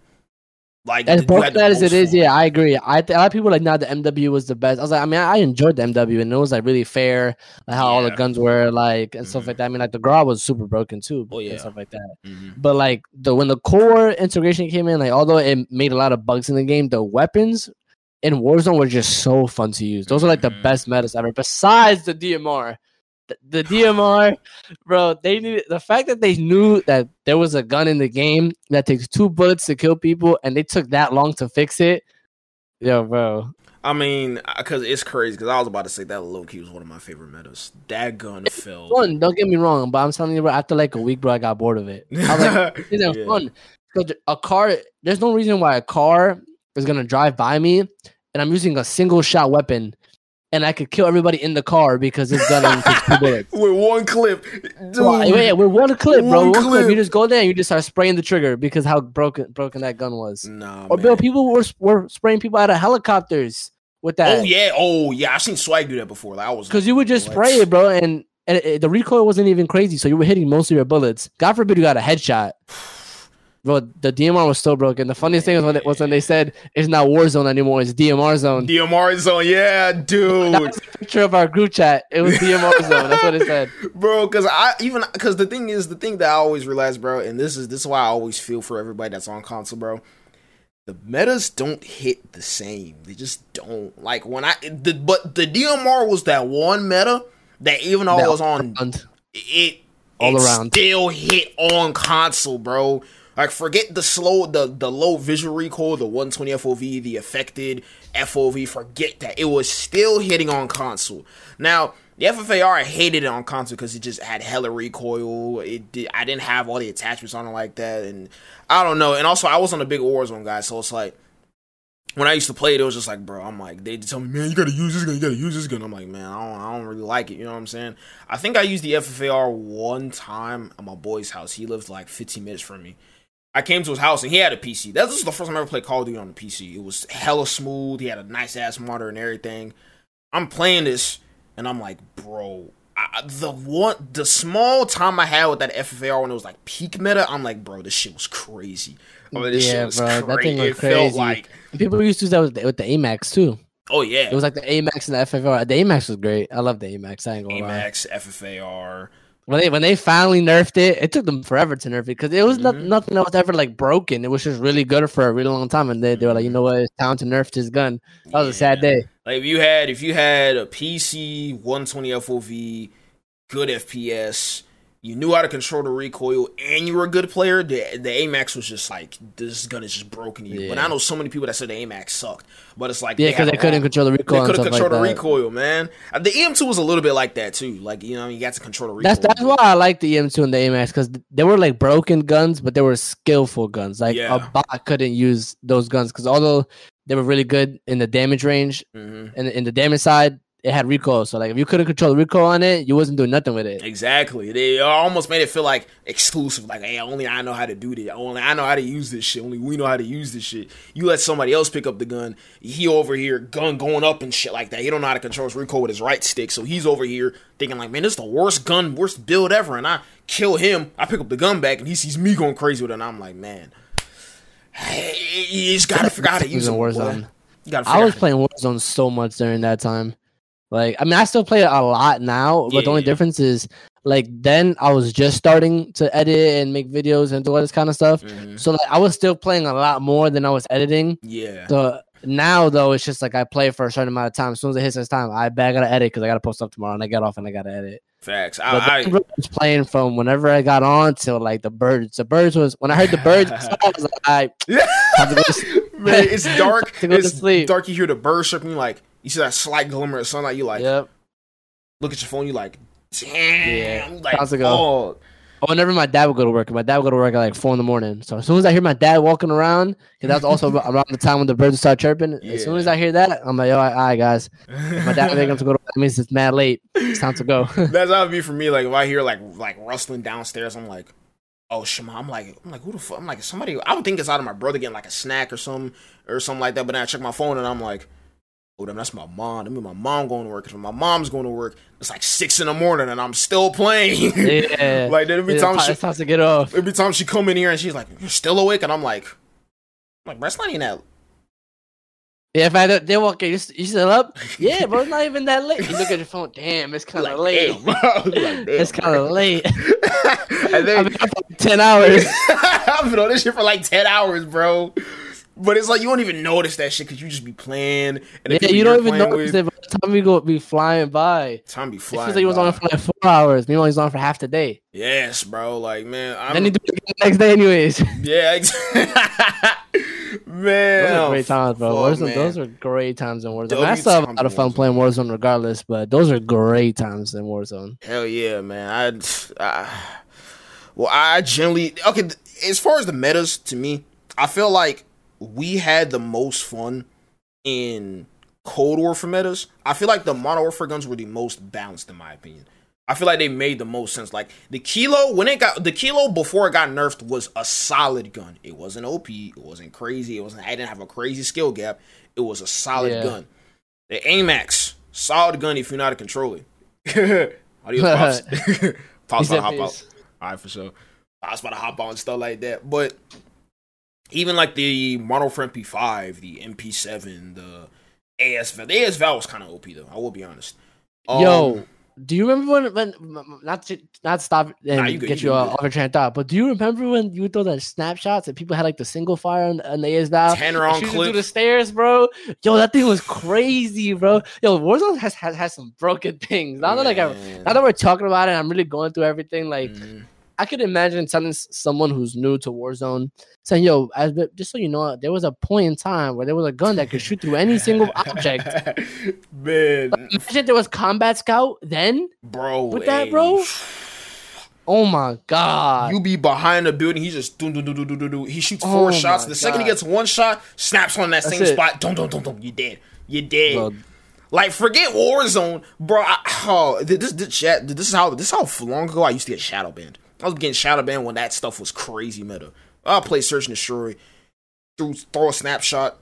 Like As broken had the that as it is, yeah, I agree. I th- a lot of people like now the MW was the best. I was like, I mean, I, I enjoyed the MW and it was like really fair, like how all the guns were like and stuff Mhm. like that. I mean, like the Grau was super broken too, Oh, yeah. and stuff like that. Mhm. But like the when the core integration came in, like although it made a lot of bugs in the game, the weapons in Warzone were just so fun to use. Those are like the Mhm. best metas ever. Besides the DMR, the, DMR, bro, they knew the fact that they knew that there was a gun in the game that takes two bullets to kill people, and they took that long to fix it. Yo, bro, I mean, because it's crazy. Because I was about to say that low key was one of my favorite metas. That gun fell. fun. Don't get me wrong, but I'm telling you, bro, after like a week, bro, I got bored of it. I was like, Yeah. fun. Because a car, there's no reason why a car is gonna drive by me, and I'm using a single shot weapon, and I could kill everybody in the car because this gun takes two bullets. With one clip, dude. Well, yeah, with one clip, bro. One One clip. clip. You just go there and you just start spraying the trigger because how broken broken that gun was. Nah, Or man. Bill, people were were spraying people out of helicopters with that. Oh yeah, oh yeah. I've seen Swagg do that before. Like I was Because like, you would just spray it, bro, and, and it- the recoil wasn't even crazy, so you were hitting most of your bullets. God forbid you got a headshot. Bro, the DMR was still broken. The funniest thing was when, it, was when they said it's not Warzone anymore, it's DMR zone. DMR zone, yeah, That dude. was a picture of our group chat. It was DMR zone. That's what it said. bro because i even because the thing is the thing that i always realize bro and this is this is why i always feel for everybody that's on console bro the metas don't hit the same they just don't like when i the, but the dmr was that one meta that even though That i was on And it All it around. still hit on console bro like forget the slow the the low visual recoil the 120 fov the affected fov forget that it was still hitting on console now the FFAR I hated it on console because it just had hella recoil. It did, I didn't have all the attachments on it like that, and I don't know. And also, I was on a big Warzone guy, so it's like when I used to play it, it was just like, bro, I'm like, they tell me, man, you gotta use this gun, you gotta use this gun. I'm like, man, I don't, I don't really like it. You know what I'm saying? I think I used the FFAR one time at my boy's house. He lived like 15 minutes from me. I came to his house and he had a PC. That was the first time I ever played Call of Duty on the PC. It was hella smooth. He had a nice ass monitor and everything. I'm playing this and I'm like, bro, I, the one, the small time I had with that FFAR when it was like peak meta, I'm like, bro, this shit was crazy. Oh, this shit yeah, was bro, that thing was crazy. like, People used to use that with the, with the Amax too. oh yeah, It was like the Amax and the FFAR. The Amax was great. I love the Amax. I ain't gonna lie. Amax, FFAR. When they when they finally nerfed it, it took them forever to nerf it because it was not, Mhm. nothing that was ever like broken. It was just really good for a really long time, and they, they were like, you know what, it's time to nerf this gun. That was a sad day. Like if you had if you had a PC 120 FOV, good FPS, you knew how to control the recoil, and you were a good player, the the AMAX was just like this gun is just broken to you. But I know so many people that said the AMAX sucked, but it's like Yeah, because had they couldn't control the recoil. and couldn't control like the that. recoil, man. Uh, The EM2 was a little bit like that too. Like you know, you got to control the recoil. That's that's why I like the EM2 and the AMAX because they were like broken guns, but they were skillful guns. Like Yeah. a bot couldn't use those guns because although they were really good in the damage range hmm and in the damage side, it had recoil. So like if you couldn't control the recoil on it, you wasn't doing nothing with it. Exactly. They almost made it feel like exclusive. Like, hey, only I know how to do this. Only I know how to use this shit. Only we know how to use this shit. You let somebody else pick up the gun. He over here, gun going up and shit like that. He don't know how to control his recoil with his right stick. So he's over here thinking like, man, this is the worst gun, worst build ever. And I kill him. I pick up the gun back, and he sees me going crazy with it. And I'm like, man, just gotta figure out how to use Using it. Warzone. You gotta. I was playing Warzone so much during that time. Like, I mean, I still play it a lot now, but the only Yeah. difference is, like, then I was just starting to edit and make videos and do all this kind of stuff. Mhm. So, like, I was still playing a lot more than I was editing. Yeah. So now, though, it's just like I play for a certain amount of time. As soon as it hits this time, I, I gotta edit because I gotta post up tomorrow and I get off and I gotta edit. Facts. I, I, I was playing from whenever I got on till like the birds. The birds was when I heard the birds, I was like, I have to go to sleep. Man, it's dark. To go to it's sleep. dark. You hear the birds chirping. Like you see that slight glimmer of sunlight. You like Yep. look at your phone. You like damn. Yeah, Like time to go. oh, Oh, whenever my dad would go to work, my dad would go to work at like four in the morning. So as soon as I hear my dad walking around, because that's also around the time when the birds start chirping. As soon as I hear that, I'm like, yo, all right, guys. If my dad making him to go to work, that means it's mad late. It's time to go. That's how it be for me. Like if I hear like like rustling downstairs, I'm like, oh shema. I'm like I'm like who the fuck? I'm like somebody. I would think it's out of my brother getting like a snack or something or something like that. But then I check my phone and I'm like. Oh, damn, that's my mom. I mean, my mom going to work. Cause when my mom's going to work, it's like six in the morning, and I'm still playing. yeah. like then every it's, time time, she, it's time to get off. every time she come in here and she's like, "You're still awake," and I'm like, I'm "Like, bro, it's not even that." Yeah, if I don't- they walk in, you, you still up? Yeah, bro, it's not even that late. You look at your phone, damn, it's kind of Like, late. damn. Like, damn, It's kind of late. and I've been up for like 10 hours. I've been on this shit for like ten hours, bro. But it's like you don't even notice that shit because you just be playing. And Yeah, you don't even notice with, it. By the time we go be flying by, Time be it flying. feels like he was on for like four hours. Meanwhile, he's on for half the day. Yes, bro. Like man, I'm, then he do it the next day, anyways. yeah, man. Those are great times, bro. fuck, Warzone, man. those are great times in Warzone. W I still have a lot of fun Warzone. playing Warzone regardless, but those are great times in Warzone. Hell yeah, man. I, I well, I generally okay. As far as the metas, to me, I feel like we had the most fun in Cold War for metas. I feel like the Modern Warfare guns were the most balanced, in my opinion. I feel like they made the most sense. Like the Kilo, when it got the Kilo before it got nerfed was a solid gun. It wasn't OP. It wasn't crazy. It wasn't. I didn't have a crazy skill gap. It was a solid Yeah. gun. The AMAX, solid gun if you know how to control it. Adios, pops. pops about to hop out. All right, for sure. Pops about to hop out and stuff like that. But even like the Model for MP5, the MP7, the ASVAL. The ASVAL was kind of OP though. I will be honest. Um, Yo, do you remember when, when not to not stop and Nah, you get you you, uh, off your train of thought, but do you remember when you would throw that snapshots and people had like the single fire on, on the AS VAL? 10 round shooting clip. through the stairs, bro. Yo, that thing was crazy, bro. Yo, Warzone has has, has some broken things. Now that like I, now that we're talking about it, I'm really going through everything. Like Mhm. I could imagine telling someone who's new to Warzone saying, "Yo, as, just so you know, there was a point in time where there was a gun that could shoot through any single object." Man, Imagine there was combat scout then. bro. With that, hey, bro? Oh my god! You be behind the building, he just do do do do do do. He shoots Oh four my shots. The second he gets one shot, snaps on that That's same it. spot. Dum dum dum dum. You dead. You dead. Bro, Like forget Warzone, bro. I, oh, this this chat. This is how this is how long ago I used to get shadow banned. I was getting shadow banned when that stuff was crazy meta. I play search and destroy, through throw a snapshot,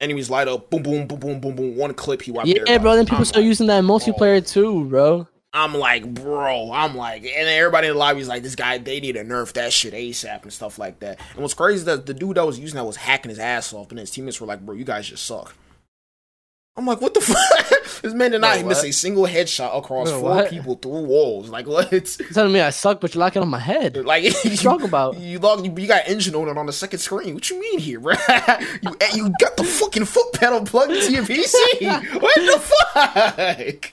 enemies light up, boom boom boom boom boom boom. One clip, he wiped. Out. Yeah, bro. Then people I'm start like, using that multiplayer too, bro. I'm like, bro, I'm like, and everybody in the lobby is like, this guy, they need to nerf that shit ASAP and stuff like that. And what's crazy is that the dude that was using that was hacking his ass off, and his teammates were like, bro, you guys just suck. I'm like, what the fuck? This man did not Bro, miss what? a single headshot across Bro, four what? people through walls. Like, what? You're telling me I suck, but you're locking on my head. Like, What you talking about? You log, you, you got engine on it on the second screen. What you mean here, bro? you eh, you got the fucking foot pedal plugged into your PC. what the fuck?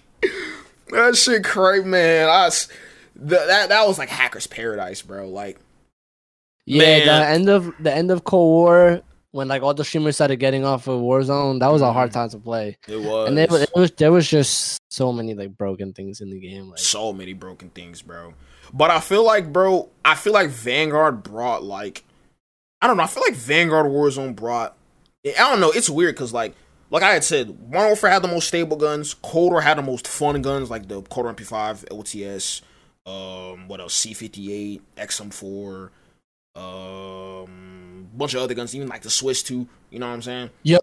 That shit crazy, man. I the, that that was like hacker's paradise, bro. Like, Yeah, Man. the end of the end of Cold War when like all the streamers started getting off of Warzone, that was a hard time to play. it was, And it was, it was there was just so many like broken things in the game. Like so many broken things, bro. But I feel like, bro, I feel like Vanguard brought like, I don't know. I feel like Vanguard Warzone brought. I don't know. It's weird because like, like I had said, Modern Warfare had the most stable guns. Cold War had the most fun guns, like the Cold War MP5, LTS. Um, what else? C58, XM4. Um, bunch of other guns, even like the Swiss too. You know what I'm saying? yo,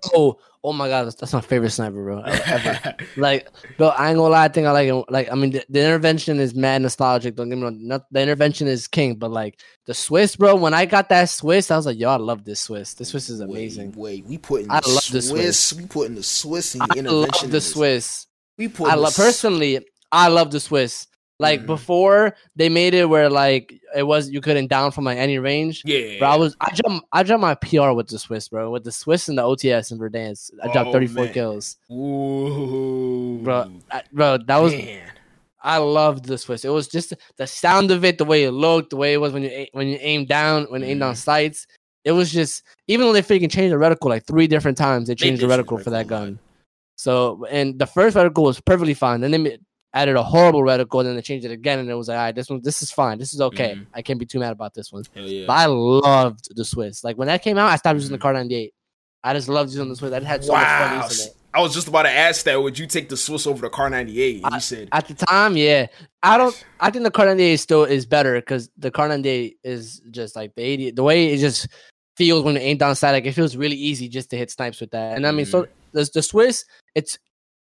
oh my god, that's, that's my favorite sniper, bro. Like, bro, I ain't gonna lie. I think I like it. Like, I mean, the, the intervention is mad nostalgic. Don't get me wrong. Not, the intervention is king, but like the Swiss, bro. When I got that Swiss, I was like, yo, I love this Swiss. This Swiss is amazing. Wait, wait, we put in the I love the Swiss. Swiss. We put in the Swiss and I the intervention. love the. Swiss. We put. I love personally. I love the Swiss. Like Mhm. before, they made it where like it was you couldn't down from like any range. Yeah, Bro, I was I jumped I jumped my PR with the Swiss, bro. With the Swiss and the OTS in Verdansk, I dropped Oh, 34 kills, Ooh, bro. I, bro, that was Man. I loved the Swiss. It was just the sound of it, the way it looked, the way it was when you when you aim down, when you aim down Mhm. sights. It was just even though they freaking changed the reticle like three different times, they They changed the reticle for that gun. So and the first reticle was perfectly fine. Then they added a horrible reticle, and then they changed it again, and it was like, all right, this one, this is fine, this is okay. Mhm. I can't be too mad about this one. Hell yeah. But I loved the Swiss. Like when that came out, I stopped using the Mhm. Kar 98. I just loved using the Swiss. I had so much fun wow. using it. I was just about to ask that. Would you take the Swiss over the Kar 98? And you said, At the time, yeah. I don't. I think the Kar 98 still is better because the Kar 98 is just like the 80. The way it just feels when it ain't down static, like it feels really easy just to hit snipes with that. And I mean, so the the Swiss, it's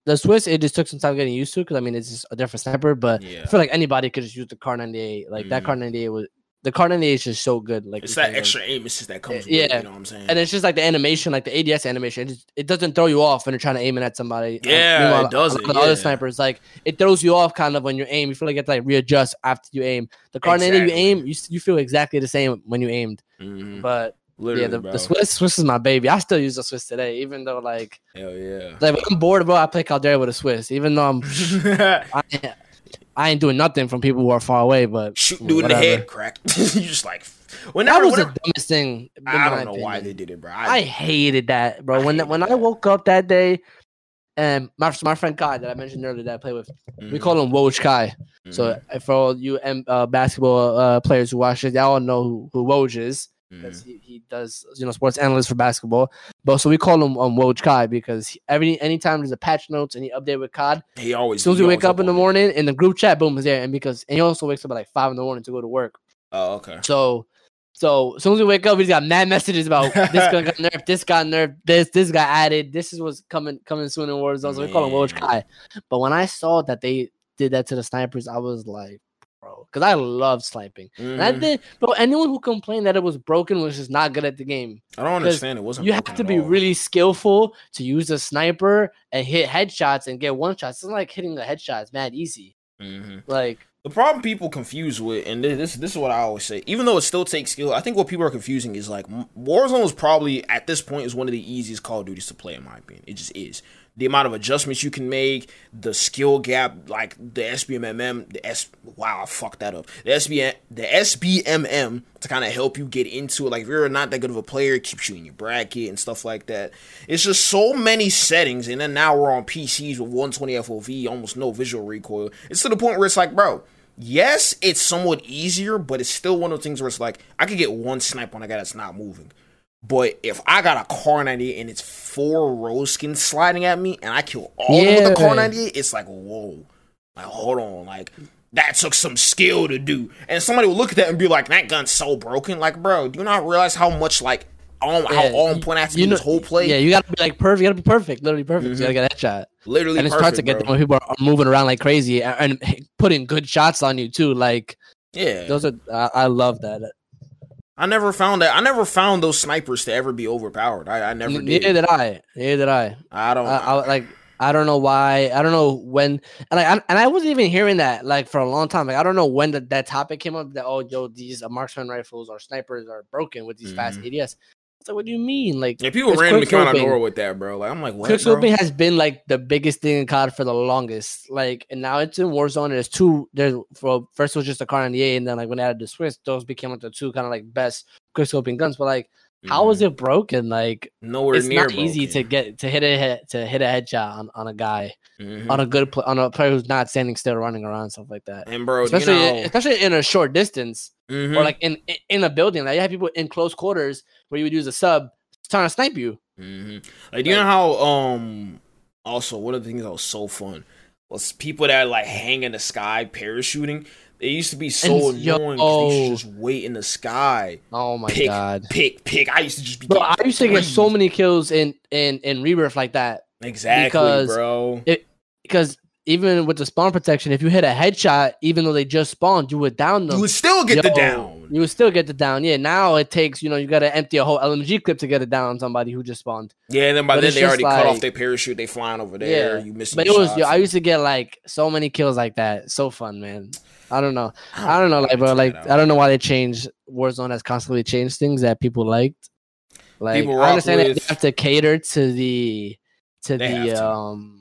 the Swiss. It just took some time getting used to because I mean, it's just a different sniper. But yeah. I feel like anybody could just use the Kar 98. Like that Mhm. Kar 98 was the Kar 98 is just so good. Like It's that like- extra aim assist that comes with Yeah. it. You know what I'm saying? and it's just like the animation, like the ADS animation. It, just, it doesn't throw you off when you're trying to aim it at somebody. Um, Yeah, meanwhile, it doesn't, a lot of The other snipers, like it throws you off kind of when you aim. You feel like you have to like readjust after you aim. The Kar 98 you aim, you you feel exactly the same when you aimed. Mhm. But Literally, yeah, the, the Swiss Swiss is my baby. I still use the Swiss today, even though like Hell yeah. like when I'm bored, bro. I play Caldera with a Swiss, even though I'm I, I ain't doing nothing from people who are far away. But Shoot dude in the head, crack. you just like, when That was whenever the dumbest thing. I don't know why they did it, bro. I hated that, bro. I when when I woke up that day, and my my friend Kai that I mentioned earlier that I play with, Mm-hmm. we call him Woj Kai. So uh, for all you uh, basketball uh, players who watch it, y'all all know who, who Woj is Mm-hmm. he, he does you know sports analyst for basketball. But so we call him um, Woj Kai because he, every anytime there's a patch notes any update with COD, he always. as soon as we wake always up in the morning in the group chat, boom, is there. And because and he also wakes up at like five in the morning to go to work. Oh, okay. So, so as soon as we wake up, he's got mad messages about this gun got nerfed, this got nerfed, this this got added, this is what's coming coming soon in Warzone. So we call him Woj Man. Kai. But when I saw that they did that to the snipers, I was like, bro, because I love sniping. And I Mhm. did, bro. Anyone who complained that it was broken was just not good at the game. I don't understand. It wasn't. You have to be all. really skillful to use a sniper and hit headshots and get one shots. It's not like hitting the headshots, mad easy. Mhm. Like The problem people confuse with, and thi- this this is what I always say, even though it still takes skill, I think what people are confusing is like Warzone is probably at this point is one of the easiest Call of Duties to play in my opinion. It just is. The amount of adjustments you can make, the skill gap, like the SBMM, the S. Wow, I fucked that up. The SBM, the SBMM to kind of help you get into it. Like if you're not that good of a player, it keeps you in your bracket and stuff like that. It's just so many settings, and then now we're on PCs with 120 FOV, almost no visual recoil. It's to the point where it's like, bro, yes, it's somewhat easier, but it's still one of those things where it's like I could get one snipe on a guy that's not moving. But if I got a Kar 98 and it's four Roze skins sliding at me and I kill all of them with the Kar Yeah. 98, it's like, whoa. Like, hold on. Like, that took some skill to do. And somebody will look at that and be like, that gun's so broken. Like, bro, do you not realize how much, like, on how Yeah, on point I have to be know- this whole play. Yeah, you gotta be like perfect. You gotta be perfect, literally perfect. Mhm. You gotta get that shot. literally and it perfect, starts to get when people are, are moving around like crazy and, and putting good shots on you too. Like Yeah, those are, I, I love that. I never found that. I never found those snipers to ever be overpowered. I, I never did. Neither did I. Neither did I. I don't. I, I like. I don't know why. I don't know when. And like, I, and I wasn't even hearing that like for a long time. Like, I don't know when the, that topic came up. That oh, yo, these uh, marksman rifles or snipers are broken with these fast ADS. It's like, what do you mean? Like, yeah, people it's randomly come out of nowhere with that, bro. Like I'm like, what, quickscoping has been like the biggest thing in COD for the longest. Like, and now it's in Warzone. There's two. There's for first it was just the Kar 98, and then like when they added the Swiss, those became like the two kind of like best quickscoping guns. But like, how is Mhm. it broken? Like, nowhere it's near not easy to get to hit a hit to hit a headshot on, on a guy Mhm. on a good pl- on a player who's not standing still, running around, stuff like that. And bro, especially you know, especially in a short distance mhm. or like in in- a building. Like you have people in close quarters where you would use a sub trying to snipe you. hmm Like, do you know how? Um, also one of the things that was so fun was people that like hang in the sky parachuting. They used to be so And, annoying. 'cause they used to just wait in the sky, Oh my pick, god. pick, pick. I used to just be. Bro, I used to get so many kills in in in rebirth like that exactly, because- bro. because even with the spawn protection, if you hit a headshot, even though they just spawned, you would down them. You would still get the down. You would still get the down. Yeah, now it takes you know you got to empty a whole LMG clip to get it down on somebody who just spawned. Yeah, and then by But then they already cut off like- their parachute. They flying over there. Yeah, You missing. But it was yo, I used to get like so many kills like that. So fun, man. I don't know. I don't know, like bro, like I don't know why they changed Warzone has constantly changed things that people liked. Like People I understand that they have to cater to the to They the um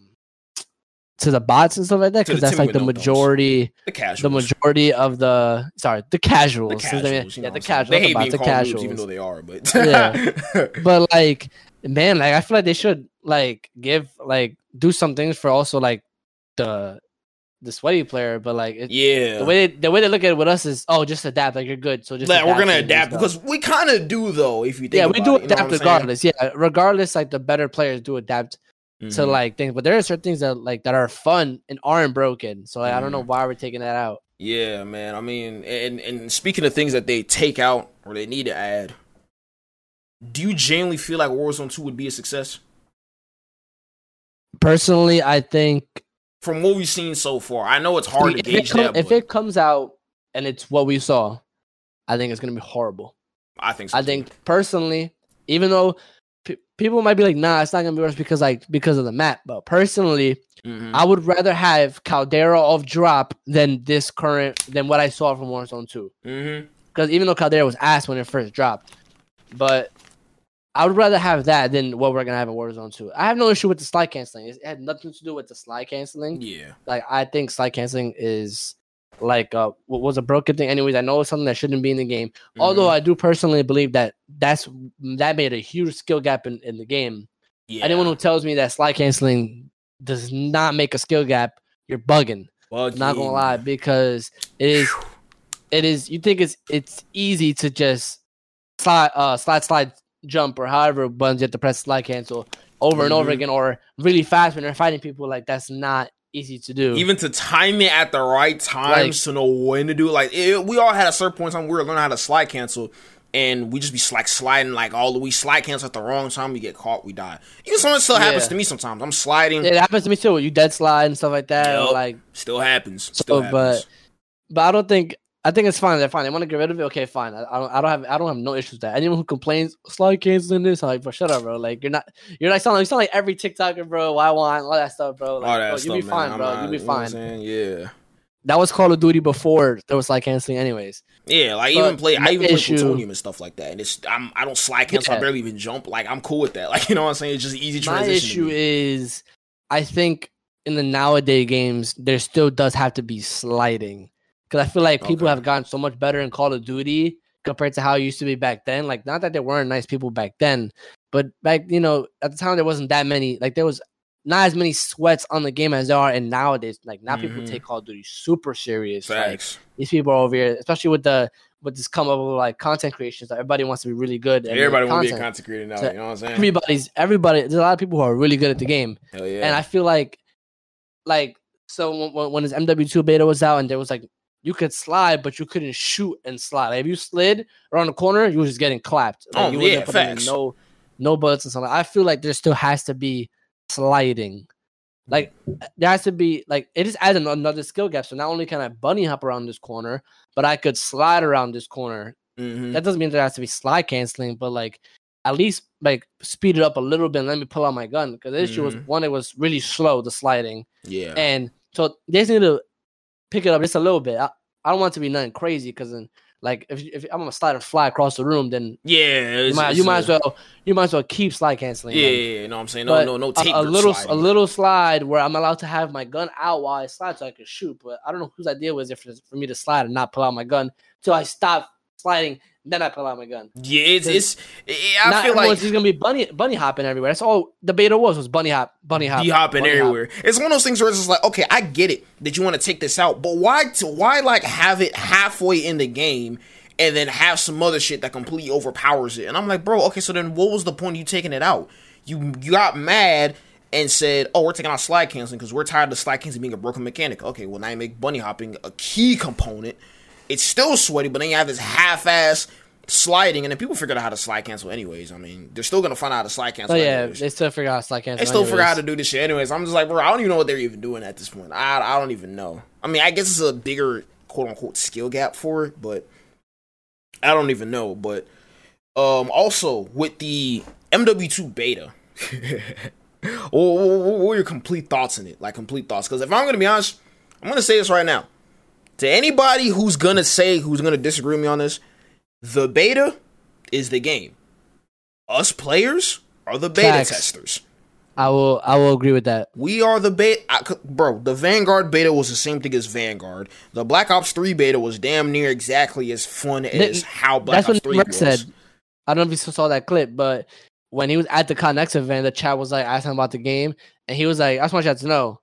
to the bots and stuff like that because that's like the majority the the majority of the sorry the casuals, the they- casuals. you know yeah the what I'm saying? casuals They not the hate bots, being the called casuals even though they are. But Yeah. but like man like i feel like they should like give like do some things for also like the the sweaty player but like it, yeah. the way they, the way they look at it with us is oh just adapt like you're good so just Like, we're gonna adapt because we kind of do though. If you think, yeah we do it, adapt saying? regardless yeah regardless like the better players do adapt to Mhm. like things but there are certain things that like that are fun and aren't broken so like, i don't know Mhm. why we're taking that out Yeah, man. I mean, and and speaking of things that they take out or they need to add, do you genuinely feel like Warzone Two would be a success personally i think from what we've seen so far? I know it's hard to gauge come- that, if but it comes out and it's what we saw i think it's gonna be horrible I think so I think personally, even though people might be like, "Nah, it's not gonna be worse because like because of the map," but personally, Mhm. I would rather have Caldera of drop than this current than what I saw from Warzone Two. Mhm. Because even though Caldera was ass when it first dropped, but I would rather have that than what we're gonna have in Warzone Two. I have no issue with the slide canceling. It had nothing to do with the slide canceling. Yeah. Like I think slide canceling is like uh what was a broken thing. Anyways, I know it's something that shouldn't be in the game. Although Mhm. I do personally believe that that's that made a huge skill gap in, in the game. yeah. Anyone who tells me that slide canceling does not make a skill gap, you're bugging. Not gonna lie, because it is it is you think it's it's easy to just slide uh slide slide jump or however buttons you have to press slide cancel over and over Mhm. again or really fast when you're fighting people like that's not easy to do. Even to time it at the right times to know when to do it. Like it, we all had a certain point in time we were learning how to slide cancel, and we just be like sliding like all the we slide cancel at the wrong time. We get caught, we die. Even something still happens Yeah. to me sometimes. I'm sliding, it happens to me too. You dead slide and stuff like that. or like still happens. So, Still happens. but but I don't think I think it's fine. They're fine. They want to get rid of it. Okay, fine. I, I don't. I don't have. I don't have no issues with that. Anyone who complains slide canceling this, I'm like, bro, shut up, bro. Like you're not. You're like sound like you sound like every TikToker, bro. Why want all that stuff, bro? Like, all that bro, stuff, you be man. fine, I'm bro. not- you be know what I'm fine. Yeah. That was Call of Duty before there was slide canceling, anyways. Yeah, like But even play, I my even play plutonium and stuff like that, and it's I'm I don't slide cancel, I barely even jump. Like I'm cool with that. Like you know what I'm saying? It's just easy My transition. to issue is, I think in the nowadays games there still does have to be sliding because I feel like people Okay. have gotten so much better in Call of Duty compared to how it used to be back then. Like not that there weren't nice people back then, but back you know at the time there wasn't that many. Like there was not as many sweats on the game as there are, and nowadays like now people Mhm. take Call of Duty super serious. Like, these people are over here, especially with the with this come up with like content creations. Like, everybody wants to be really good. at Everybody making want to be a content. content creator now. So you know what I'm saying? Everybody's everybody. There's a lot of people who are really good at the game Hell yeah. and I feel like, like, so when, when this MW2 beta was out and there was like, you could slide, but you couldn't shoot and slide. Like if you slid around the corner, you were just getting clapped. Like Oh, you yeah, facts. no no bullets and something. I feel like there still has to be sliding. Like there has to be like it just adds another skill gap. So not only can I bunny hop around this corner, but I could slide around this corner. Mhm. That doesn't mean there has to be slide canceling, but like at least like speed it up a little bit and let me pull out my gun. Because the issue was Mhm. one, it was really slow, the sliding. Yeah. And so they just need to pick it up just a little bit. I, I don't want it to be nothing crazy because then like if, if I'm gonna slide and fly across the room, then yeah. you might you might as well you might as well keep slide canceling. Yeah, yeah, you know what I'm saying? No, But no, no a- tape. a, grip little a little slide where I'm allowed to have my gun out while I slide so I can shoot. But I don't know whose idea was it for, for me to slide and not pull out my gun till I stop sliding, then I pull out my gun. Yeah, it's it's. I not feel like just gonna be bunny bunny hopping everywhere. That's all the beta was was bunny hop, bunny hop, be hopping bunny hop. everywhere. It's one of those things where it's just like, okay, I get it that you want to take this out, but why? To, why like have it halfway in the game and then have some other shit that completely overpowers it? And I'm like, bro, okay, so then what was the point of you taking it out? You you got mad and said, oh, we're taking out slide canceling because we're tired of slide canceling being a broken mechanic. Okay, well now you make bunny hopping a key component. It's still sweaty, but then you have this half-ass sliding, and then people figured out how to slide cancel anyways. I mean, they're still gonna find out how to slide cancel. Oh yeah, anyways. they still figure out slide cancel. They still figure out how to do this shit anyways. I'm just like, bro, I don't even know what they're even doing at this point. I, I don't even know. I mean, I guess it's a bigger quote unquote skill gap for it, but I don't even know. But um also with the MW2 beta, what, what, what were your complete thoughts in it? Like complete thoughts? Because if I'm gonna be honest, I'm gonna say this right now. To anybody who's gonna say who's gonna disagree with me on this, the beta is the game. Us players are the beta Facts. testers. I will I will agree with that. We are the beta, I bro. The Vanguard beta was the same thing as Vanguard. The Black Ops Three beta was damn near exactly as fun as how Black That's Ops what Three was. said. I don't know if you saw that clip, but when he was at the COD Next event, the chat was like asking about the game, and he was like, "I just want you guys to know,"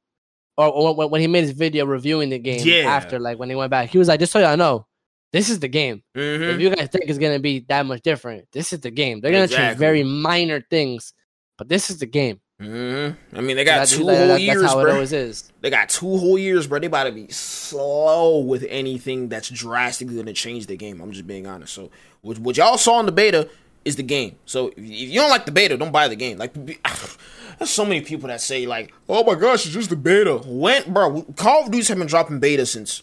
or, or when, when he made his video reviewing the game Yeah. after, like when he went back, he was like, "Just so y'all know, this is the game. Mhm. If you guys think it's gonna be that much different, this is the game. They're gonna change very minor things, but this is the game. Mhm. I mean, they got That's- two that- whole that- years, That's how it bro. always is. They got two whole years, bro. They about to be slow with anything that's drastically going to change the game. I'm just being honest. So, what, what y'all saw in the beta is the game. So, if if you don't like the beta, don't buy the game. Like, there's so many people that say like, "Oh my gosh, it's just the beta." When, bro, Call of Duty have been dropping beta since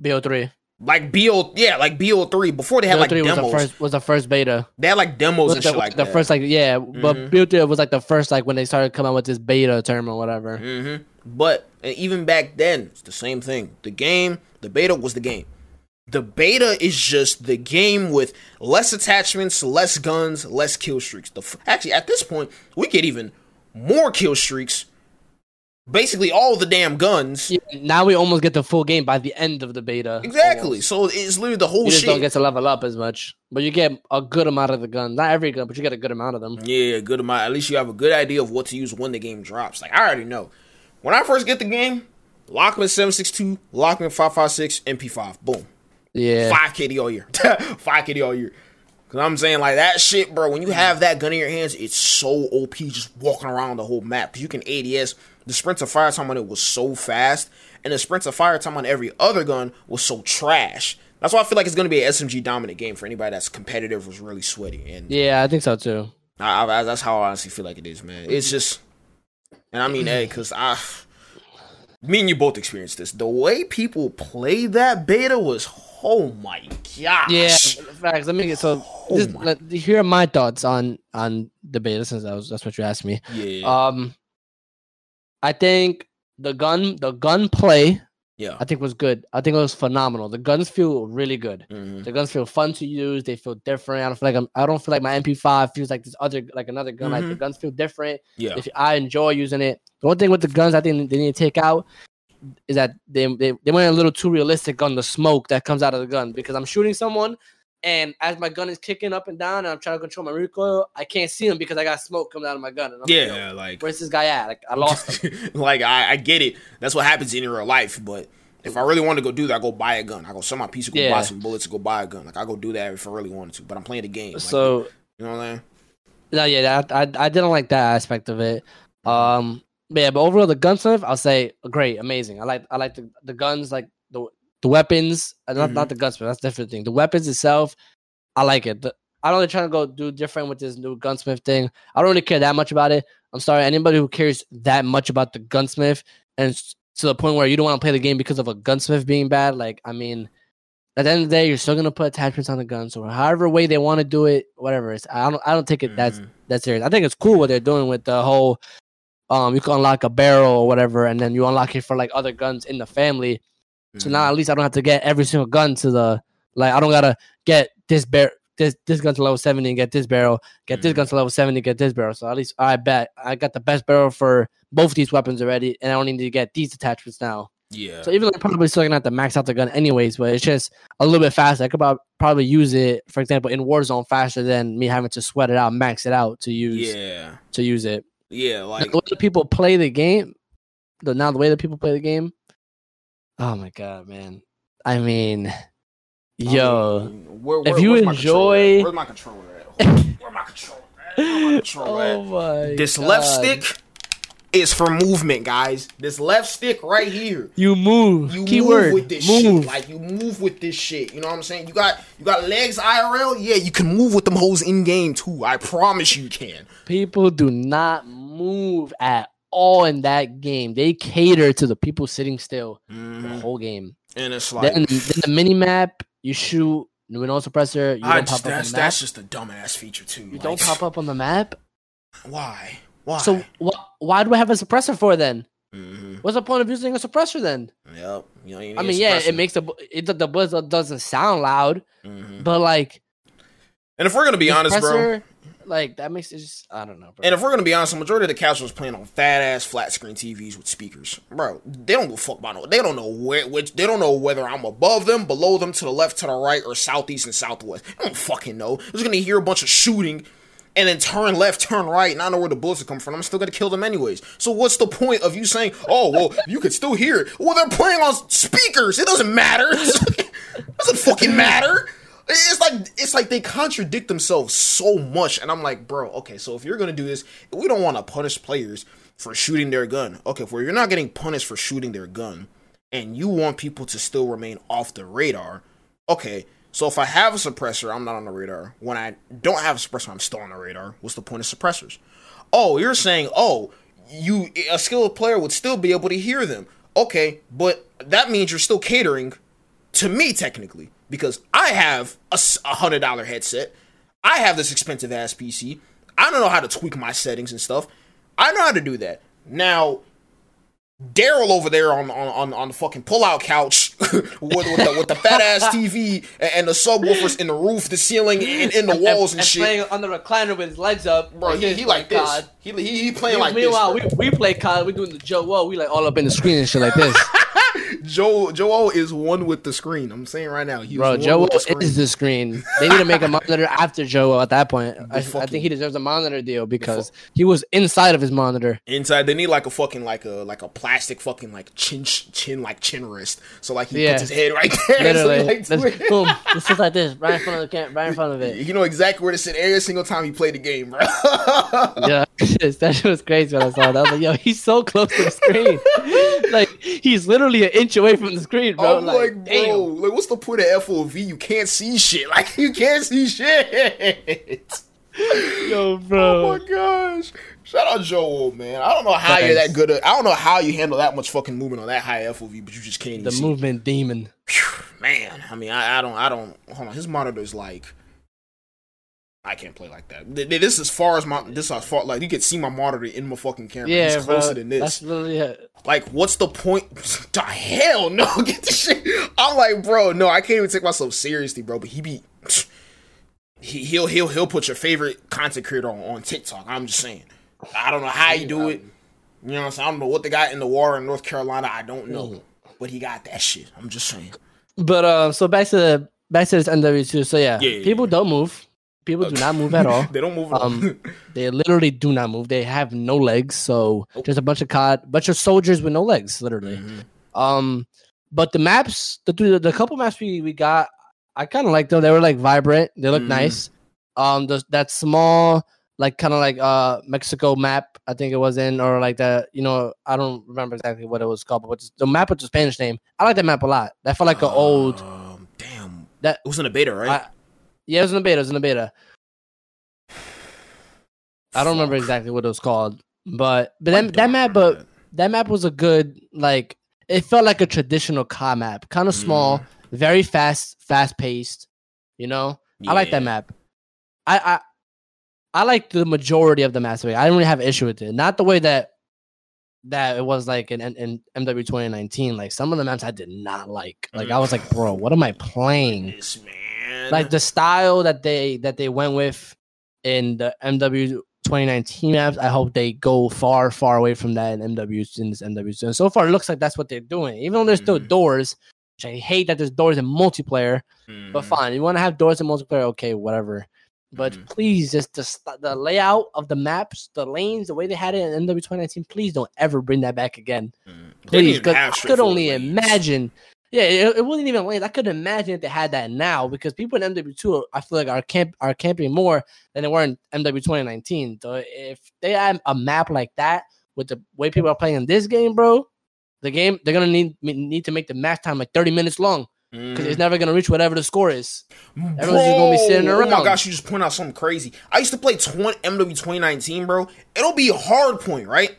BO3. like BO, yeah, like BO3 before they had like BO3 was the first was the first beta. They had like demos Was and the, shit like the that. first like yeah, but Mhm. BO3 was like the first like when they started coming out with this beta term or whatever. hmm But and even back then, it's the same thing. The game, the beta was the game. The beta is just the game with less attachments, less guns, less kill streaks. The f- actually at this point, we get even more kill streaks. Basically, all the damn guns. Yeah, now we almost get the full game by the end of the beta. Exactly. almost. So it's literally the whole You just shit. don't get to level up as much, but you get a good amount of the gun. Not every gun, but you get a good amount of them. Yeah, good amount. At least you have a good idea of what to use when the game drops. Like I already know. When I first get the game, Lachmann seven six two, Lachmann five five six, MP five, boom, Yeah, five KD all year, five KD all year. Cause I'm saying like that shit, bro. When you have that gun in your hands, it's so OP just walking around the whole map. Cause you can ADS. The sprint to fire time on it was so fast, and the sprint to fire time on every other gun was so trash. That's why I feel like it's gonna be an SMG dominant game for anybody that's competitive, was really sweaty, and yeah, I think so too. I, I, that's how I honestly feel like it is, man. It's just, and I mean, hey, because I, me and you both experienced this. The way people played that beta was, oh my gosh. Yeah, facts. Let me get so. Oh This, my- let, here are my thoughts on on the beta since that was that's what you asked me. yeah, Um, I think the gun the gun play yeah. I think was good. I think it was phenomenal. The guns feel really good. Mhm. The guns feel fun to use. They feel different. I don't feel like I'm, I don't feel like my MP5 feels like this other like another gun. Like the Mhm. guns feel different. Yeah, If I enjoy using it. The one thing with the guns I think they need to take out is that they they, they went a little too realistic on the smoke that comes out of the gun because I'm shooting someone and as my gun is kicking up and down and I'm trying to control my recoil, I can't see him because I got smoke coming out of my gun. And I'm like, yeah, "Yo, like, where's this guy at? Like I lost him. like I, I get it. That's what happens in real life, but. If I really want to go do that, I go buy a gun. I go sell my piece, go Yeah. buy some bullets, go buy a gun. Like I go do that if I really wanted to. But I'm playing the game. Like, so you know what I'm saying? No, yeah, that, I I didn't like that aspect of it. Um, yeah, but overall the gunsmith, I'll say great, amazing. I like I like the, the guns, like the the weapons, uh, not Mhm. not the gunsmith. That's a different thing. The weapons itself, I like it. The, I don't really try to go do different with this new gunsmith thing. I don't really care that much about it. I'm sorry, anybody who cares that much about the gunsmith and to the point where you don't want to play the game because of a gunsmith being bad. Like, I mean, at the end of the day, you're still gonna put attachments on the guns, or however way they want to do it, whatever. It's I don't I don't take it that's Mhm. that serious. I think it's cool what they're doing with the whole um you can unlock a barrel or whatever, and then you unlock it for like other guns in the family. So now at least I don't have to get every single gun to the like I don't gotta get this bear this this gun to level seventy and get this barrel, get this Mhm. gun to level seventy, get this barrel. So at least I bet I got the best barrel for both these weapons already, and I don't need to get these attachments now. yeah. So even though I'm probably still gonna have to max out the gun anyways, but it's just a little bit faster. I could prob- probably use it, for example, in Warzone faster than me having to sweat it out, max it out to use yeah. to use it. Yeah. Like the way that people play the game, the now the way that people play the game. Oh my god, man! I mean, yo, I mean, where, if you where's my enjoy- where's my controller at? Where my controller at? Where my oh controller at? oh my, This god. left stick is for movement, guys. This left stick right here. you move. You Keyword, move with this move. shit. Like you move with this shit. You know what I'm saying? You got you got legs IRL. Yeah, you can move with them hoes in game too. I promise you can. people do not move at all in that game. They cater to the people sitting still the Mhm. whole game. And it's like then, then the mini map, you shoot no suppressor. You I don't just, pop up on that's the map. that's just a dumbass feature too. You don't pop up on the map. Why? Why? So wh- why do I have a suppressor for then? hmm What's the point of using a suppressor then? Yep. You know, I mean, yeah, it makes the it the buzz doesn't sound loud, Mhm. but like And if we're gonna be honest, bro, like that makes it just I don't know, bro. And if we're gonna be honest, the majority of the casuals playing on fat ass flat screen TVs with speakers, bro. They don't a fuck about no. They don't know where which. They don't know whether I'm above them, below them, to the left, to the right, or southeast and southwest. They don't fucking know. They're just gonna hear a bunch of shooting, and then turn left, turn right, and I know where the bullets are coming from. I'm still gonna kill them anyways. So what's the point of you saying, "Oh, well, you could still hear it"? Well, they're playing on speakers. It doesn't matter. doesn't fucking matter. It's like it's like they contradict themselves so much, and I'm like, bro, okay, so if you're gonna do this, we don't want to punish players for shooting their gun. Okay, for you're not getting punished for shooting their gun, and you want people to still remain off the radar. Okay, so if I have a suppressor, I'm not on the radar. When I don't have a suppressor, I'm still on the radar. What's the point of suppressors? Oh, you're saying, oh, you a skilled player would still be able to hear them. Okay, but that means you're still catering to me technically because I have a hundred dollar headset. I have this expensive ass PC. I don't know how to tweak my settings and stuff. I know how to do that. Now, Daryl over there on on on, on the fucking pull-out couch with, with the with the fat ass TV and, and the subwoofers in the roof, the ceiling, and in the walls and, shit. playing on the recliner with his legs up, Bro, he, he oh like this. He, he, he playing like this. Meanwhile, we, we play COD. We doing the JoeWo. We like all up in the screen and shit like this. Joe Joel is one with the screen. I'm saying right now, he's Bro, with the is the screen. They need to make a monitor after Joe at that point. I, I think he deserves a monitor deal because he was inside of his monitor. Inside, they need like a fucking like a like a plastic fucking like chin chin like chin wrist. So like he Yeah. puts his head right there. so Literally, like, Let's- boom. It's just like this, right in front of the camera, right in front of it. you know exactly where to sit every single time he played the game, bro. Yeah, that shit was crazy when I saw that. I was like, yo, he's so close to the screen. like he's literally an inch away from the screen, bro. I'm like, like, bro, damn. like what's the point of FOV? You can't see shit. Like you can't see shit. Yo, bro. Oh bro. my gosh. Shout out Joel, man. I don't know how you're that good at I don't know how you handle that much fucking movement on that high FOV, but you just can't The see. movement demon. Phew, man. I mean, I, I don't, I don't. Hold on, his monitor's like, I can't play like that. Th- th- This is as far as my, this is as far like you can see my monitor in my fucking camera. Yeah, He's closer bro. than this. That's literally it. Like, what's the point? the hell no, get the shit. I'm like, bro, no, I can't even take myself seriously, bro. But he be, he, he'll he'll he'll put your favorite content creator on, on TikTok. I'm just saying. I don't know how you do it. You know what I'm saying? I don't know what the guy in the war in North Carolina. I don't know, Mm. but he got that shit. I'm just saying. But uh, so back to the back to this MW2. So yeah, Yeah, yeah, people don't move. People do not move at all. they don't move. at all. Um, they literally do not move. They have no legs. So there's a bunch of cod, bunch of soldiers with no legs, literally. Mhm. Um, but the maps, the the, the couple maps we, we got, I kind of like them. They were like vibrant. They look Mhm. nice. Um, the, that small like kind of like uh Mexico map. I think it was in, or like the you know I don't remember exactly what it was called, but the map with the Spanish name. I like that map a lot. That felt like an old. Um, damn. That- it was in a beta, right? I- Yeah, it was in the beta. It was in the beta. I don't remember exactly what it was called, but but that, that map, but that map was a good like. It felt like a traditional COD map, kind of small, Mm. very fast, fast paced. You know, I like that map. I I I like the majority of the maps. I didn't really have an issue with it. Not the way that that it was like in, in, in MW 2019. Like some of the maps I did not like. Like I was like, bro, what am I playing? This man. Like the style that they that they went with in the MW 2019 maps. I hope they go far, far away from that in MW in this MW. And so far, it looks like that's what they're doing. Even though there's still Mhm. doors, which I hate that there's doors in multiplayer. But Mhm. fine, you want to have doors in multiplayer, okay, whatever. But Mhm. please, just the the layout of the maps, the lanes, the way they had it in MW 2019, please don't ever bring that back again. Mhm. Please, because I could only lanes. imagine. Yeah, it, it wasn't even lanes. I could imagine if they had that now because people in MW2, I feel like are camp are camping more than they were in MW 2019. So if they had a map like that with the way people are playing in this game, bro, the game they're gonna need need to make the match time like 30 minutes long because it's Mhm. never gonna reach whatever the score is. Everyone's just gonna be sitting Bro, Oh my gosh, you just point out something crazy. I used to play 20, MW 2019, bro. It'll be a hard point, right?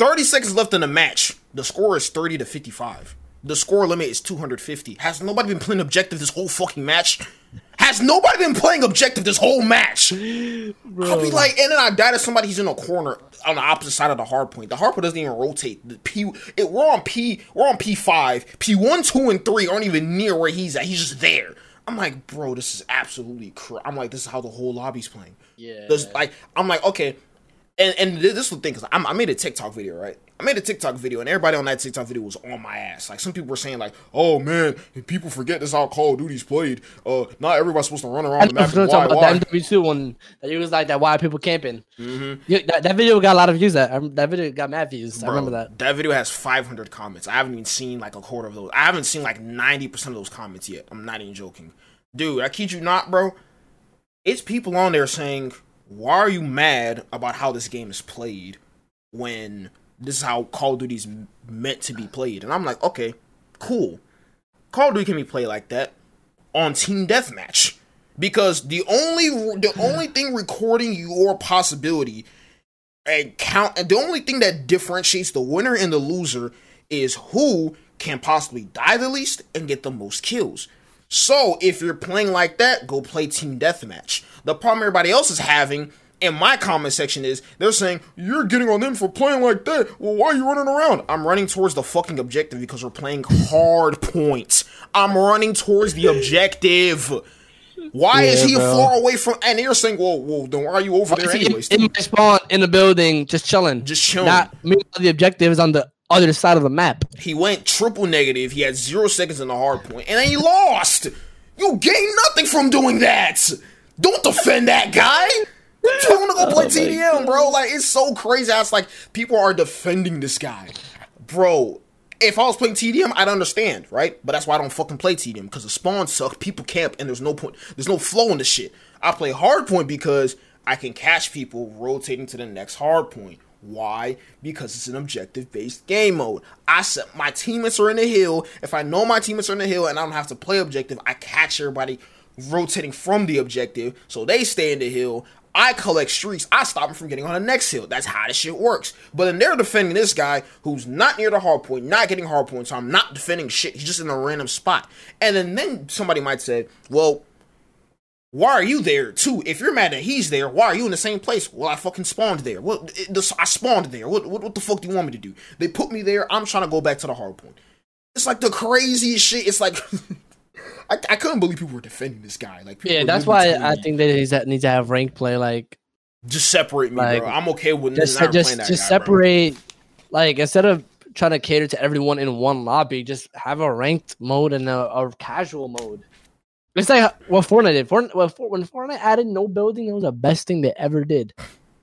30 seconds left in the match. The score is 30 to 55. The score limit is 250. Has nobody been playing objective this whole fucking match? Has nobody been playing objective this whole match? I'll be like, and then I die to somebody who's in a corner on the opposite side of the hard point. The hard point doesn't even rotate. The P, it, we're on P, we're on P five. P one, two, and three aren't even near where he's at. He's just there. I'm like, bro, this is absolutely. Cr-. I'm like, this is how the whole lobby's playing. Yeah. There's like, I'm like, okay, and and this is the thing because I made a TikTok video, right? I made a TikTok video, and everybody on that TikTok video was on my ass. Like some people were saying, like, "Oh man, people forget this how Call of Duty's played. Uh, not everybody's supposed to run I around the know map. what and you're Why, talking why?" about the MW2 one that you was like that. Why are people camping? Mhm. Yeah, that, that video got a lot of views. That I that video got mad views. I remember that. That video has 500 comments. I haven't even seen like a quarter of those. I haven't seen like 90% of those comments yet. I'm not even joking. Dude, I kid you not, bro. It's people on there saying, why are you mad about how this game is played when this is how Call of Duty's meant to be played? And I'm like, okay, cool. Call of Duty can be played like that on Team Deathmatch. Because the only the only thing recording your possibility and count and the only thing that differentiates the winner and the loser is who can possibly die the least and get the most kills. So if you're playing like that, go play team deathmatch. The problem everybody else is having in my comment section is they're saying you're getting on them for playing like that. Well, why are you running around? I'm running towards the fucking objective because we're playing hard points. I'm running towards the objective. Why is he bro. far away from? And you're saying, well, well, then why are you over there anyways? in, in my spawn in the building, just chilling. Just chilling. Not me. The objective is on the other side of the map. He went triple negative. He had zero seconds in the hard point, and then he lost. You gain nothing from doing that. Don't defend that guy. Tell him to go play TDM, bro. Like it's so crazy. It's like people are defending this guy, bro. If I was playing TDM, I'd understand, right? But that's why I don't fucking play TDM because the spawn suck. People camp, and there's no point. There's no flow in the shit. I play hardpoint because I can catch people rotating to the next hardpoint. Why? Because it's an objective based game mode. I set my teammates are in the hill. If I know my teammates are in the hill and I don't have to play objective, I catch everybody rotating from the objective, so they stay in the hill. I collect streaks. I stop them from getting on the next hill. That's how this shit works. But then they're defending this guy who's not near the hard point, not getting hard points. So I'm not defending shit. He's just in a random spot. And then then somebody might say, well, why are you there too? If you're mad that he's there, why are you in the same place? Well, I fucking spawned there. This- I spawned there. What, what? What the fuck do you want me to do? They put me there. I'm trying to go back to the hard point. It's like the craziest shit. It's like I, I couldn't believe people were defending this guy. Like, people Yeah, that's why I think that need to, have rank play. Like just separate me, like, bro. I'm okay with just not just that just guy, bro. separate. Like instead of trying to cater to everyone in one lobby, just have a ranked mode and a, a casual mode. It's like what Fortnite did. Fortnite, well, when Fortnite added no building, it was the best thing they ever did.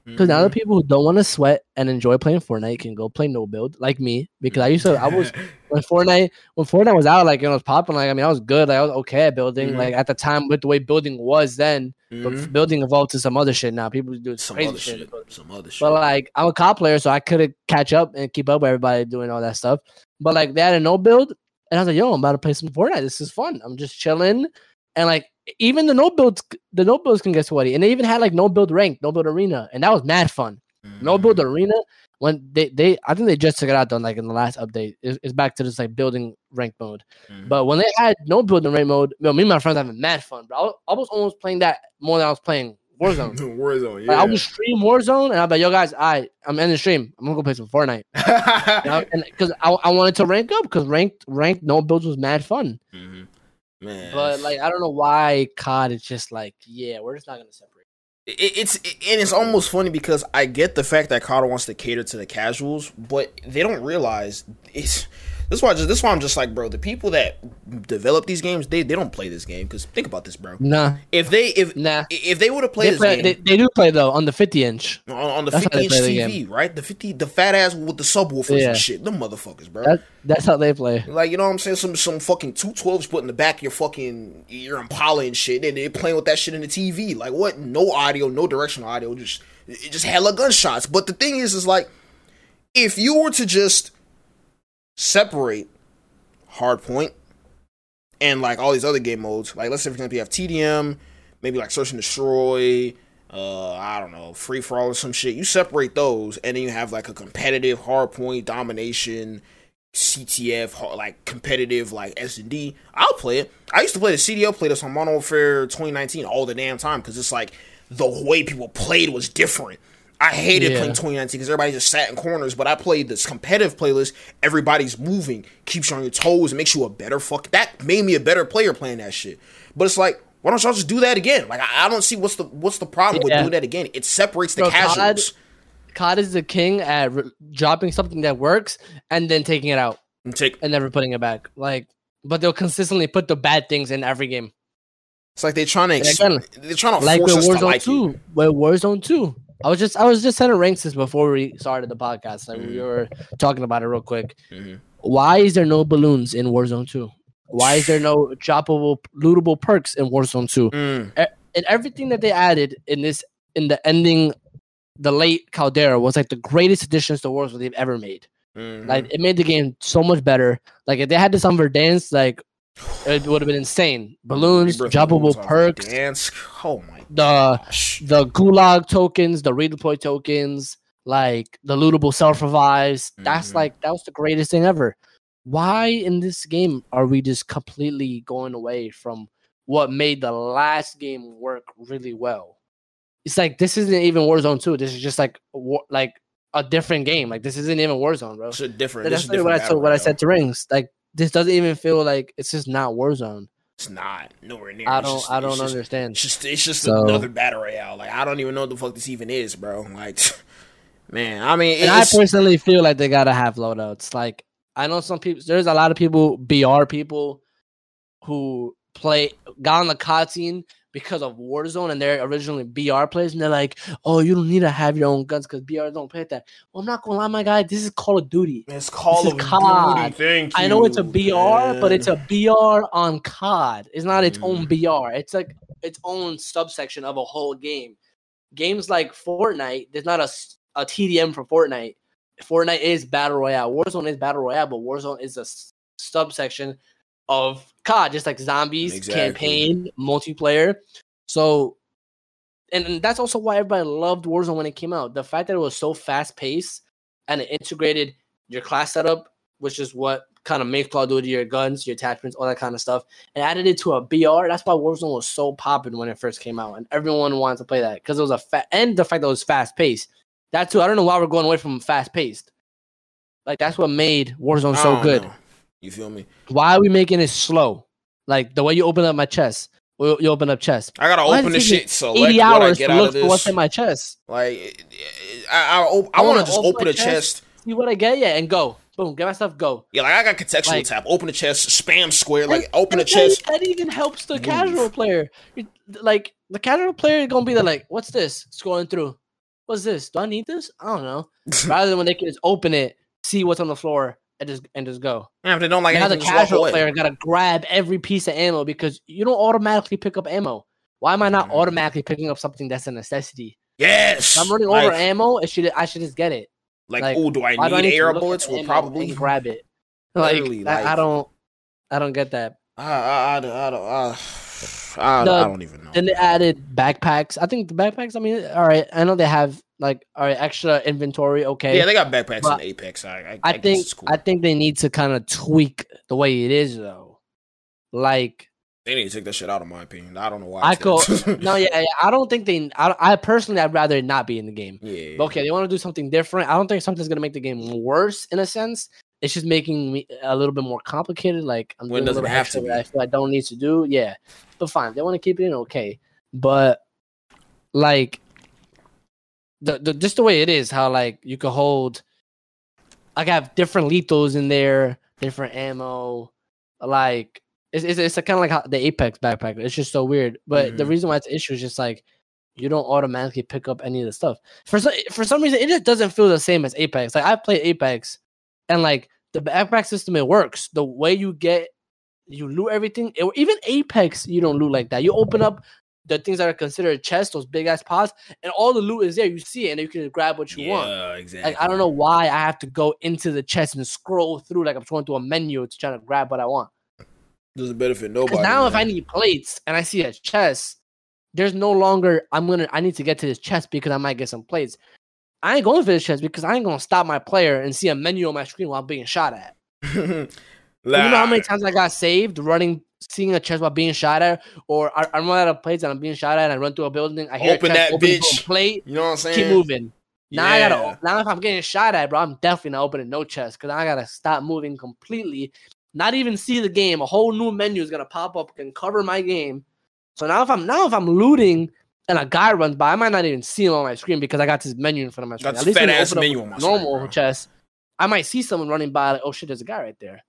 Because now the Mhm. people who don't want to sweat and enjoy playing Fortnite can go play no build like me. Because I used to, I was when Fortnite when Fortnite was out, like you know, it was popping. Like I mean, I was good. Like I was okay at building. Mhm. Like at the time, with the way building was then, but Mhm. building evolved to some other shit now. People do some crazy other shit. shit. Some other shit. But like I'm a COD player, so I couldn't catch up and keep up with everybody doing all that stuff. But like they had a no build, and I was like, "Yo, I'm about to play some Fortnite. This is fun. I'm just chilling." And like even the no builds, the no builds can get sweaty, and they even had like no build rank, no build arena, and that was mad fun. No build arena when they they I think they just took it out though, like in the last update. It's, it's back to this like building rank mode. Mhm. But when they had no building rank mode, me and my friends having mad fun. But I was, I was almost playing that more than I was playing Warzone. Warzone, Like, I yeah. would stream Warzone, and I'd be like, "Yo, guys, I I'm ending the stream. I'm gonna go play some Fortnite." You know? because I, I wanted to rank up, because ranked ranked no builds was mad fun. Mhm. Man, But like, I don't know why COD is just like, yeah, we're just not gonna separate. it, it's and it's almost funny because I get the fact that COD wants to cater to the casuals, but they don't realize it's. This is why. Just, this is why I'm just like, bro. The people that develop these games, they, they don't play this game because think about this, bro. Nah, If they if nah. if they would have played They, this play, game they, they do play though on the 50 inch. on, on the that's 50 inch play the TV, right? The 50, the fat ass with the subwoofers Yeah. and shit. Them motherfuckers, bro. That, that's how they play. Like you know what I'm saying? Some some fucking two twelves put in the back of your fucking your Impala and shit, and they're playing with that shit in the TV. Like what? No audio, no directional audio, just just hella gunshots. But the thing is, is like if you were to just separate hardpoint and like all these other game modes, like let's say for example you have TDM, maybe like search and destroy, uh, I don't know, free for all or some shit. You separate those, and then you have like a competitive hardpoint domination. CTF like competitive like S and D. I'll play it. I used to play the CDL play this on Modern Warfare 2019 all the damn time because it's like the way people played was different. I hated Yeah. playing 2019 because everybody just sat in corners, but I played this competitive playlist. Everybody's moving, keeps you on your toes, and makes you a better fuck. That made me a better player playing that shit. But it's like, why don't y'all just do that again? Like, I, I don't see what's the what's the problem with doing that again. It separates the Bro, casuals. COD is the king at re- dropping something that works and then taking it out And take and never putting it back. Like, but they'll consistently put the bad things in every game. it's like they're trying to ex- again, they're trying to Like force us to Warzone like Two, it. with Warzone Two. I was just I was just setting ranks this before we started the podcast. Like we Mhm. were talking about it real quick. Mhm. Why is there no balloons in Warzone Two? Why is there no droppable, lootable perks in Warzone Two? Mm. and everything that they added in this in the ending the late caldera was like the greatest additions to warzone they've ever made Mhm. like it made the game so much better like if they had this on Verdansk, like it would have been insane balloons Rebirth droppable balloons off perks Dance. Oh my the gosh. the gulag tokens the redeploy tokens like the lootable self revives that's Mhm. like that was the greatest thing ever why in this game are we just completely going away from what made the last game work really well it's like this isn't even warzone 2 this is just like like a different game like this isn't even warzone bro It's a different. that's This is what i told what i said to rings like this doesn't even feel like it's just not warzone It's not nowhere near. i don't just- i don't just- understand It's just it's just So- another battle royale. Like I don't even know what the fuck this even is, bro. Like, man, I mean, And I personally feel like they gotta have loadouts. Like I know some people, there's a lot of people, BR people, who play got on the COD scene because of Warzone, and they're originally BR players, and they're like, "Oh, you don't need to have your own guns because BR don't play that." Well, I'm not gonna lie, my guy. This is Call of Duty. it's Call this of COD. Duty. I know it's a BR, but it's a BR on COD. It's not its own Mm. BR. It's like its own subsection of a whole game. Games like Fortnite, there's not a a TDM for Fortnite. Fortnite is battle royale. Warzone is battle royale, but Warzone is a subsection of COD, just like zombies, Exactly. campaign, multiplayer. So, and, and that's also why everybody loved Warzone when it came out. The fact that it was so fast paced and it integrated your class setup, which is what kind of makes Call of Duty your guns, your attachments, all that kind of stuff, and added it to a BR. That's why Warzone was so popping when it first came out, and everyone wanted to play that because it was a fa- and the fact that it was fast paced. That too, I don't know why we're going away from fast paced. Like that's what made Warzone so good. know. You feel me? Why are we making it slow? Like the way you open up my chest, you open up chest. I gotta Why open does this it take shit. So Eighty what I hours get to out look of for what's in my chest. Like, I I, I, I want wanna just open open a chest. chest. See what I get, yeah, and go. Boom, get myself go. Yeah, like I got contextual Like- tap. Open the chest, spam square. Like open the chest. That, even helps the Move. casual player. Like the casual player is gonna be there, like, what's this? Scrolling through. what's this? Do I need this? I don't know. Rather than when they can just open it, see what's on the floor, and just and just go. Yeah, if they don't like now the casual player gotta grab every piece of ammo because you don't automatically pick up ammo. Why am I not Mhm. automatically picking up something that's a necessity? Yes, If I'm running like, over ammo. It should I should just get it. Like, like, oh, do I do I need need air bullets? Well, probably. grab it. Like, Literally, I, I don't, I don't get that. I, I, I, I don't. I, I, The- I don't even know. Then they added backpacks. I think the backpacks. I mean, all right. I know they have like all right extra inventory. Okay. yeah, they got backpacks But in Apex. I, I, I think cool. I think they need to kind of tweak the way it is though. Like they need to take that shit out. In my opinion, I don't know why. I go no, yeah, yeah, I don't think they. I, I personally, I'd rather it not be in the game. yeah. But okay, they want to do something different. I don't think something's gonna make the game worse in a sense. It's just making me a little bit more complicated. Like I'm When doing a little have extra? I feel I don't need to do. Yeah, but fine. They want to keep it in okay, but like the, the just the way it is, how like you could hold. I have different lethals in there, different ammo. Like it's it's, it's kind of like how the Apex backpack. It's just so weird. But the Mhm. reason why it's an issue is just like you don't automatically pick up any of the stuff. For some for some reason, it just doesn't feel the same as Apex. Like I play Apex, and like the backpack system, it works. The way you get you loot everything. It, even Apex, you don't loot like that. You open up the things that are considered chests, those big ass pods, and all the loot is there. You see it, and you can grab what you yeah, want. exactly. Like I don't know why I have to go into the chest and scroll through like I'm going through a menu to try to grab what I want. Doesn't benefit nobody. Because now if I need plates and I see a chest, there's no longer I'm gonna I need to get to this chest because I might get some plates. I ain't going for this chest because I ain't gonna stop my player and see a menu on my screen while I'm being shot at. You know how many times I got saved running, seeing a chest while being shot at, or I, I run out of plates and I'm being shot at, and I run through a building. I hear Open a chest, that open bitch. plate, You know what I'm saying? keep moving. Now I gotta. Now if I'm getting shot at, bro, I'm definitely not opening no chest because I gotta stop moving completely. Not even see the game. A whole new menu is gonna pop up and cover my game. So now if I'm now if I'm looting and a guy runs by, I might not even see him on my screen because I got this menu in front of my screen. That's At least fat-ass menu on my normal bro. chest. I might see someone running by, like, oh shit, there's a guy right there.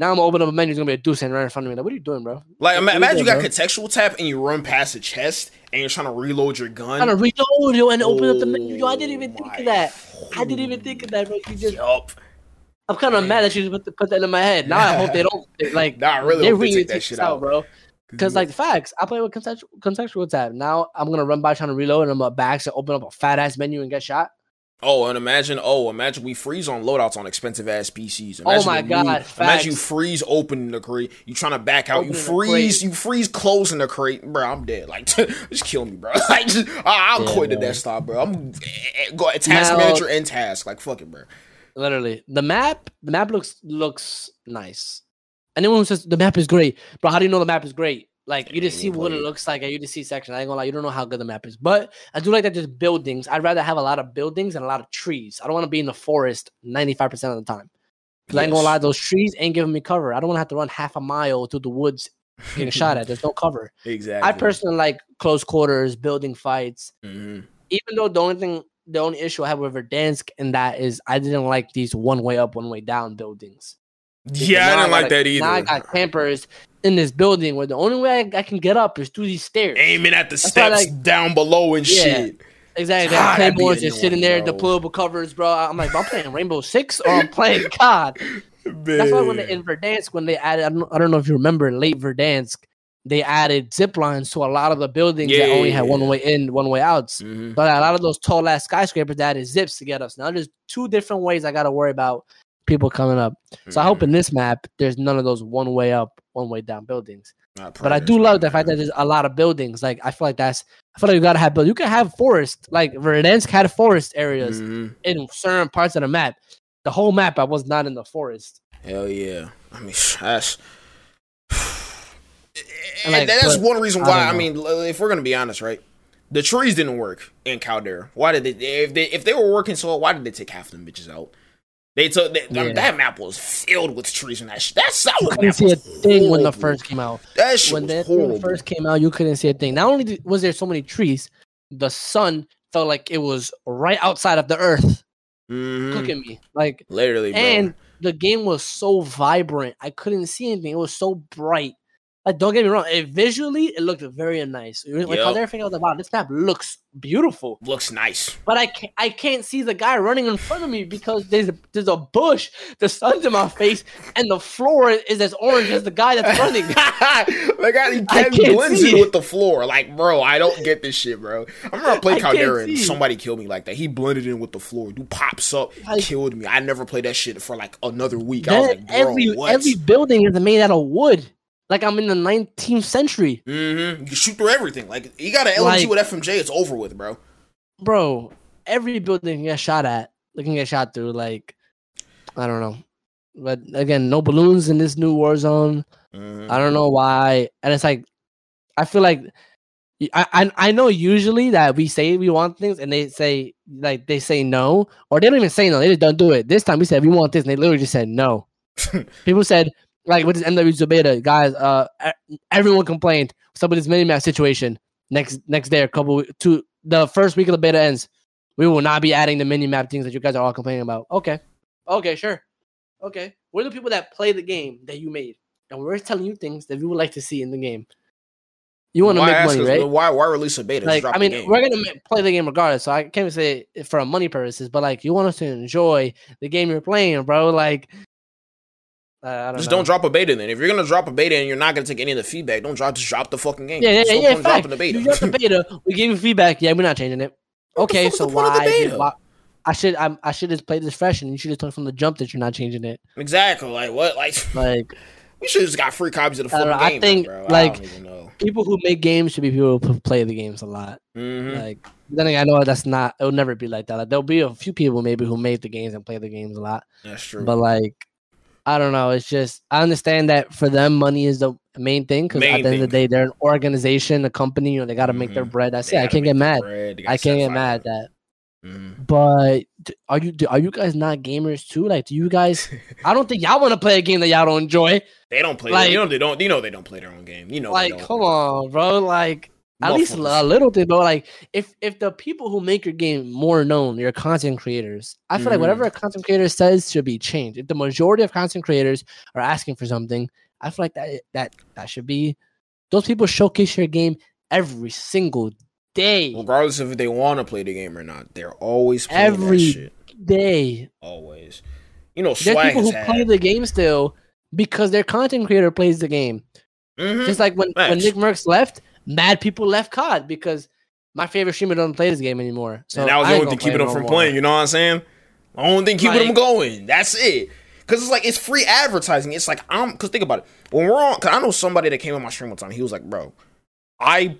Now I'm gonna open up a menu, it's gonna be a deuce and right in front of me. Like, what are you doing, bro? Like What ima- you imagine you got bro? contextual tap and you run past a chest and you're trying to reload your gun. I'm trying to reload yo and open up the menu. Yo, I didn't even Oh think of that. I didn't even oh think of that, bro. You just Yup. I'm kind of mad that you put, the, put that in my head. Now I hope they don't like. Nah, I really they really take that shit out, out. bro. Because like the facts, I play with contextual, contextual tap. Now I'm gonna run by trying to reload, and I'm gonna back to open up a fat ass menu and get shot. Oh, and imagine, oh, imagine we freeze on loadouts on expensive ass PCs. Oh Imagine my the God, Imagine facts. you freeze opening the crate. You trying to back out. you freeze. You freeze closing the crate, bro. I'm dead. Like, just kill me, bro. Like, just, I, I'll Yeah, quit the bro. desktop, bro. I'm eh, go task Now- manager and task. Like, fuck it, bro. Literally, the map, the map looks looks nice. Anyone who says the map is great, bro, how do you know the map is great? Like you just see what it looks like, and you just see section. I ain't gonna lie, you don't know how good the map is, but I do like that there's buildings. I'd rather have a lot of buildings and a lot of trees. I don't want to be in the forest 95 percent of the time. Cause I ain't gonna lie, those trees ain't giving me cover. I don't want to have to run half a mile through the woods getting shot at. There's no cover. Exactly. I personally like close quarters, building fights. Mhm. Even though the only thing, the only issue I have with Verdansk and that is I didn't like these one way up, one way down buildings. Because Yeah, I didn't like gotta- that either. Now I got campers in this building where the only way I, I can get up is through these stairs. Aiming at the That's steps like- down below and Yeah. shit. Exactly. God, They have that'd be claymores just sitting there, bro. deployable covers, bro. I'm like, I'm playing Rainbow Six or I'm playing God. That's why when they, in Verdansk, when they added, I don't, I don't know if you remember, late Verdansk, they added zip lines to a lot of the buildings that only had one way in, one way outs. Mhm. But a lot of those tall ass skyscrapers that added zips to get us. Now there's two different ways I got to worry about people coming up. So I hope Mhm. in this map there's none of those one way up, one way down buildings. But I do love the fact that there's a lot of buildings. Like I feel like that's I feel like you gotta have build. You can have forest. Like Verdansk had forest areas Mhm. in certain parts of the map. The whole map I was not in the forest. Hell yeah. I mean, that's. And Like, that's but- one reason why. don't I, mean, if we're gonna be honest, right? The trees didn't work in Caldera. Why did they? If they if they were working so, well, why did they take half them bitches out? They took they, I mean, that map was filled with trees and that shit. That solid You couldn't see a thing when the first came out. That shit When was that horrible. thing first came out, you couldn't see a thing. Not only did- was there so many trees, the sun felt like it was right outside of the earth, Mhm. cooking me. Like Literally, bro. and the game was so vibrant. I couldn't see anything. It was so bright. Like, don't get me wrong. It visually, it looked very nice. Like, Yep. everything else about this map looks beautiful. Looks nice. But I can't, I can't see the guy running in front of me because there's a, there's a bush, the sun's in my face, and the floor is as orange as the guy that's running. like I, I Kevin can't blends see in with the floor. Like, bro, I don't get this shit, bro. I remember I played I can't Caldera and somebody killed me like that. He blended in with the floor. Dude pops up, Like- killed me. I never played that shit for like another week. I was like, bro, every what? every building is made out of wood. Like I'm in the 19th century, Mm-hmm. You shoot through everything. Like you got an LMG Like- with FMJ, it's over with, bro. bro. Every building can get shot at. They can get shot through. Like I don't know, but again, no balloons in this new war zone. Mhm. I don't know why, and it's like I feel like I, I I know usually that we say we want things and they say like they say no or they don't even say no they just don't do it. This time we said we want this and they literally just said no. People said like with this MW beta guys, uh, everyone complained some of this mini map situation. Next next day, a couple to the first week of the beta ends, we will not be adding the mini map things that you guys are all complaining about. Okay, okay, sure, okay. We're the people that play the game that you made, and we're telling you things that we would like to see in the game. You want to make money, right? Why why release a beta? Like, I mean, game. we're gonna play the game regardless. So I can't even say it for money purposes, but like, you want us to enjoy the game you're playing, bro. Like, uh, don't just know. don't drop a beta then. If you're gonna drop a beta and you're not gonna take any of the feedback, don't drop. Just drop the fucking game. Yeah, yeah, There's yeah. yeah dropping the beta. You drop the beta. We give you feedback. Yeah, we're not changing it. What Okay, so the point of the why, why? I should I, I should have played this fresh, and you should have told from the jump that you're not changing it. exactly. Like what? Like Like we should have just got free copies of the fucking know, I think, bro. like, I don't even know. people who make games should be people who play the games a lot. Mhm. Like then again, I know that's not. It'll never be like that. Like, there'll be a few people maybe who make the games and play the games a lot. That's true. But like, I don't know. It's just I understand that for them, money is the main thing because at the end of the day, they're an organization, a company. You know, they got to make their Mhm. bread. That's it. I can't get mad. bread. They gotta I can't get mad at that. Mhm. But are you are you guys not gamers too? Like, do you guys? I don't think y'all want to play a game that y'all don't enjoy. They don't play. Like- you know they don't. You know they don't play their own game. You know. like, come on, bro. Like, at least a little thing, bro. Like, if if the people who make your game more known, your content creators, I feel like Mhm. whatever a content creator says should be changed. If the majority of content creators are asking for something, I feel like that that that should be. Those people showcase your game every single day, Regardless of if they want to play the game or not, they're always playing Every- day. Always. You know, There's people who has play the game still because their content creator plays the game. Mhm. Just like when, when NICKMERCS left, mad people left COD because my favorite streamer doesn't play this game anymore. So and that was the only thing keeping them no from more. playing. You know what I'm saying? The only thing keeping them going. That's it. Cause it's like it's free advertising. It's like I'm. Cause think about it. When we're on, cause I know somebody that came on my stream one time. He was like, "Bro, I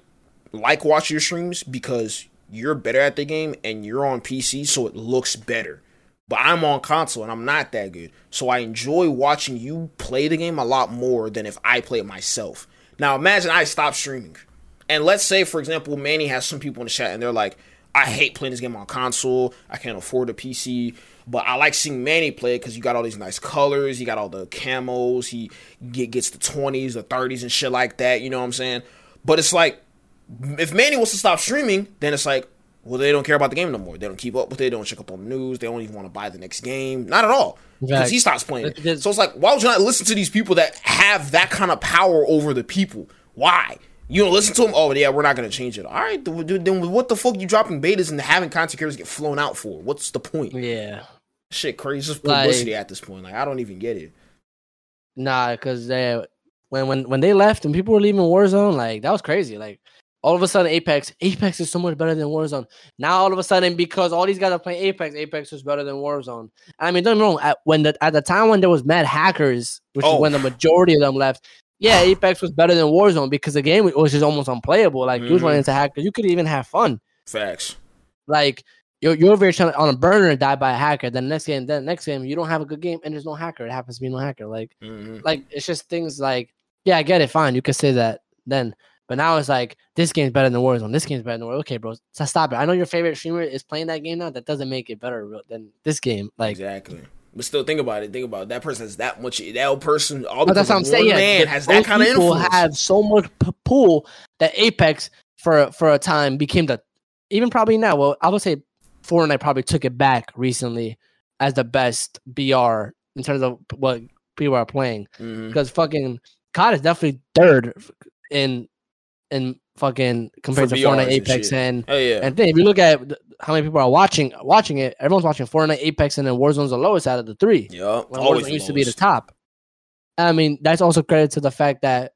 like watching your streams because you're better at the game and you're on PC, so it looks better. But I'm on console and I'm not that good, so I enjoy watching you play the game a lot more than if I play it myself. Now imagine I stop streaming, and let's say, for example, Manny has some people in the chat and they're like, I hate playing this game on console. I can't afford a PC. But I like seeing Manny play it because you got all these nice colors. You got all the camos. He get, gets the 20s, the 30s, and shit like that. You know what I'm saying? But it's like, if Manny wants to stop streaming, then it's like, well, they don't care about the game no more. They don't keep up with it. They don't check up on the news. They don't even want to buy the next game. Not at all. Because he stops playing it- So it's like, why would you not listen to these people that have that kind of power over the people? Why? You don't listen to them? Oh, yeah, we're not going to change it. All right, then then what the fuck you dropping betas and having content creators get flown out for? What's the point? Yeah, Shit, crazy. Just Like- publicity at this point. Like, I don't even get it. nah, because they when when when they left and people were leaving Warzone, like that was crazy. Like all of a sudden, Apex Apex is so much better than Warzone. Now all of a sudden, because all these guys are playing Apex, Apex is better than Warzone. I mean, don't get me wrong. At when the at the time when there was mad hackers, which Oh. is when the majority of them left. Yeah, Apex was better than Warzone because the game was just almost unplayable. Like you was running into hackers, you could even have fun. Facts. like you're you're over trying on a burner and die by a hacker. Then next game, then next game, you don't have a good game and there's no hacker. It happens to be no hacker. Like hmm like it's just things like yeah, I get it, fine. You could say that then. But now it's like this game's better than Warzone. This game's better than Warzone. Okay, bro, so stop it. I know your favorite streamer is playing that game now. That doesn't make it better than this game. Like exactly. But still, think about it. Think about it. that person has that much. That person, all But that's what I'm saying. man has that kind of influence. have so much pull that Apex for for a time became the even probably now. Well, I would say Fortnite probably took it back recently as the best BR in terms of what people are playing Mhm. because fucking COD is definitely third in in fucking compared to Fortnite, and Apex, shit. and Oh yeah. and then if you look at how many people are watching watching it, everyone's watching Fortnite, Apex, and then Warzone's the lowest out of the three. Yeah, When Always Warzone used to be the top. I mean, that's also credit to the fact that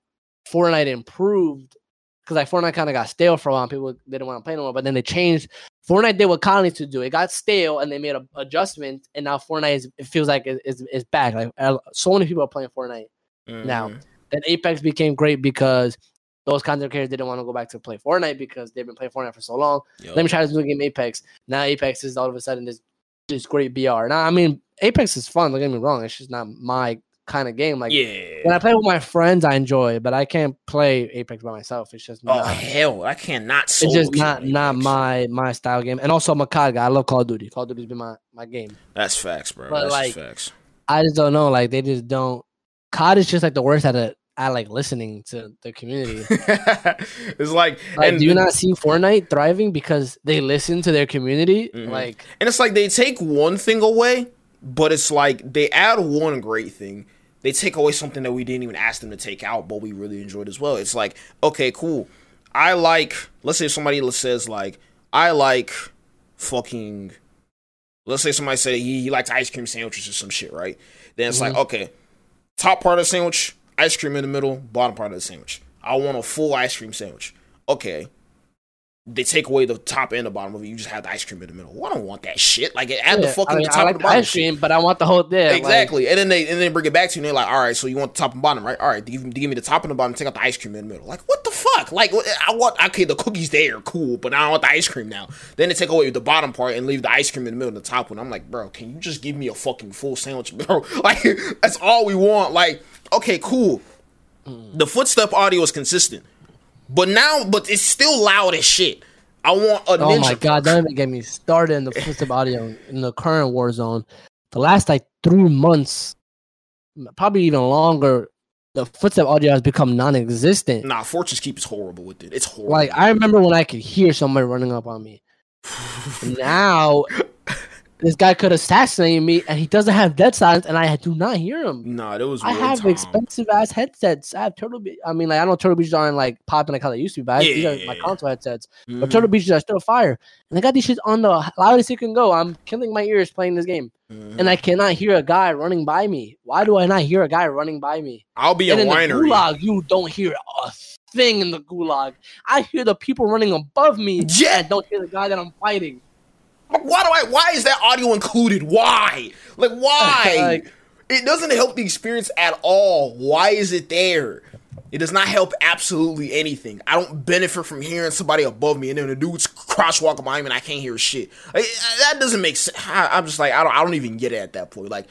Fortnite improved because like Fortnite kind of got stale for a while. People didn't want to play no more, but then they changed. Fortnite did what needs to do. It got stale, and they made an adjustment, and now Fortnite is it feels like it is back. Like so many people are playing Fortnite. now. Mhm. Then Apex became great because those content creators didn't want to go back to play Fortnite because they've been playing Fortnite for so long. Let me try this new game Apex. Now Apex is all of a sudden this this great BR. Now I mean Apex is fun. Don't get me wrong. It's just not my kind of game. Like yeah. when I play with my friends, I enjoy it, but I can't play Apex by myself. It's just Oh not. hell, I cannot. It's just not on not my my style game. And also I'm a COD guy. I love Call of Duty. Call of Duty's been my my game. That's facts, bro. But, That's like, facts. I just don't know. Like they just don't. COD is just like the worst at it. I like listening to the community. it's like, Like, and do you not see Fortnite thriving because they listen to their community? Mhm. Like, And it's like they take one thing away, but it's like they add one great thing. They take away something that we didn't even ask them to take out, but we really enjoyed as well. It's like, okay, cool. I like, let's say somebody says, like, I like fucking, let's say somebody said he, he likes ice cream sandwiches or some shit, right? Then it's like, okay, top part of the sandwich, ice cream in the middle, bottom part of the sandwich. I want a full ice cream sandwich. Okay, they take away the top and the bottom of it. You just have the ice cream in the middle. Well, I don't want that shit. Like add the fucking I, mean, the I top like and the the bottom. ice shit. cream, but I want the whole yeah, like- Exactly, and then they and then bring it back to you, and they're like, "All right, so you want the top and bottom, right? All right, give, give me the top and the bottom. Take out the ice cream in the middle. Like, what the fuck? Like, I want okay, the cookies there, cool, but I don't want the ice cream now. Then they take away the bottom part and leave the ice cream in the middle and the top one. I'm like, bro, can you just give me a fucking full sandwich, bro? Like, that's all we want. Like, okay, cool. The footstep audio is consistent, but now, but it's still loud as shit. I want a Oh my god, don't even get me started in the footstep audio in the current Warzone. The last like three months, probably even longer, the footstep audio has become non-existent. Nah, Fortune's Keep is horrible with it. It's horrible. Like I remember when I could hear somebody running up on me. now this guy could assassinate me, and he doesn't have dead silence, and I do not hear him. nah, that was. I have time. expensive ass headsets. I have Turtle Beach. I mean, like I know Turtle Beaches aren't like popping like how they used to be, but I- these are my console headsets. Mhm. But Turtle Beaches are still fire, and I got these shit on the loudest you can go. I'm killing my ears playing this game, Mhm. and I cannot hear a guy running by me. Why do I not hear a guy running by me? I'll be and a in the gulag, you don't hear a thing in the gulag. I hear the people running above me. Yeah. I don't hear the guy that I'm fighting. Like, Why do I? Why is that audio included? Why? Like why? Like- it doesn't help the experience at all. Why is it there? It does not help absolutely anything. I don't benefit from hearing somebody above me, and then the dude's crosswalking behind me, and I can't hear shit. Like, that doesn't make sense. I, I'm just like, I don't, I don't even get it at that point. Like,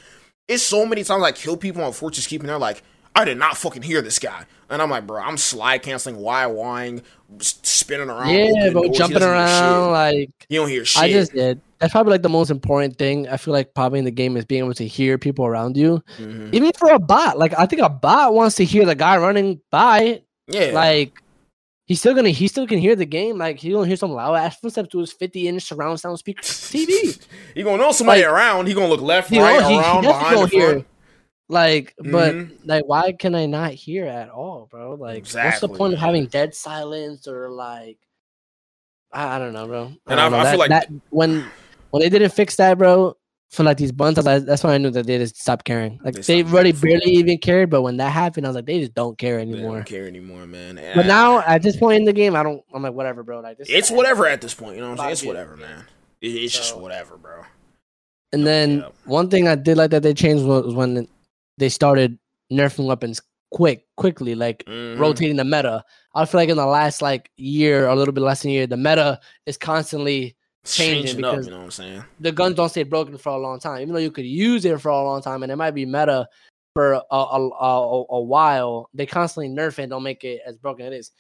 it's so many times I kill people on Fortune's Keep, and they're like, I did not fucking hear this guy, and I'm like, bro, I'm slide canceling, why whying, spinning around, yeah, but doors. Jumping around like You don't hear shit. I just did. That's probably like the most important thing. I feel like probably in the game is being able to hear people around you. Mhm. Even for a bot, like I think a bot wants to hear the guy running by. Yeah. Like he's still gonna, he still can hear the game. Like he gonna hear some loud ass footsteps to his fifty inch surround sound speaker TV. he gonna know somebody Like- around. He gonna look left, He right, he- he around, definitely behind, gonna the front. Like, but Mhm. like, why can I not hear at all, bro? Like, what's the point of having dead silence or like, I, I don't know, bro. And I- know. I feel like- that when when they didn't fix that, bro, for like these buns, I like, that's when I knew that they just stopped caring. Like They they, already barely real. even cared, but when that happened, I was like, they just don't care They anymore. don't care anymore, man. But now at this point in the game, I don't. I'm like, whatever, bro. Like this. it's whatever at this point. You know what I'm saying? It's whatever, man. It- It's just whatever, bro. And then Yeah. one thing I did like that they changed was when they started nerfing weapons quick, quickly, like Mhm. rotating the meta. I feel like in the last like year or a little bit less than a year, the meta is constantly changing changing up. because- You know what I'm saying? the guns don't stay broken for a long time, even though you could use it for a long time and it might be meta for a a, a, a, while. They constantly nerf it don't make it as broken as it is.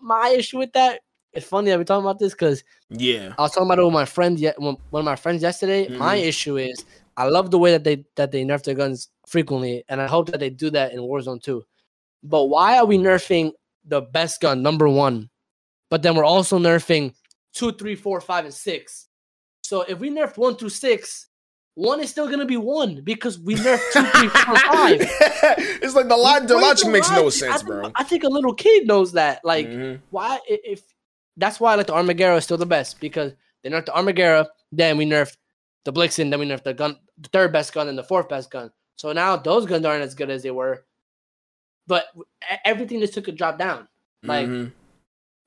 My issue with that, it's funny that we're talking about this because Yeah. I was talking about it with my friend, one of my friends yesterday. My Mhm. issue is I love the way that they that they nerf their guns frequently, and I hope that they do that in Warzone too. But why are we nerfing the best gun, number one, but then we're also nerfing two, three, four, five, and six? So if we nerf one through six, one is still gonna be one because we nerfed two, three, four, five. it's like the, log- the logic makes no sense, I, bro. I think a little kid knows that. Like, Mhm. why if that's why like the Armaguerra is still the best because they nerfed the Armaguerra, then we nerfed the Blixen, then we nerfed the gun, the third best gun, and the fourth best gun. So now those guns aren't as good as they were, but everything just took a drop down. Like Mhm.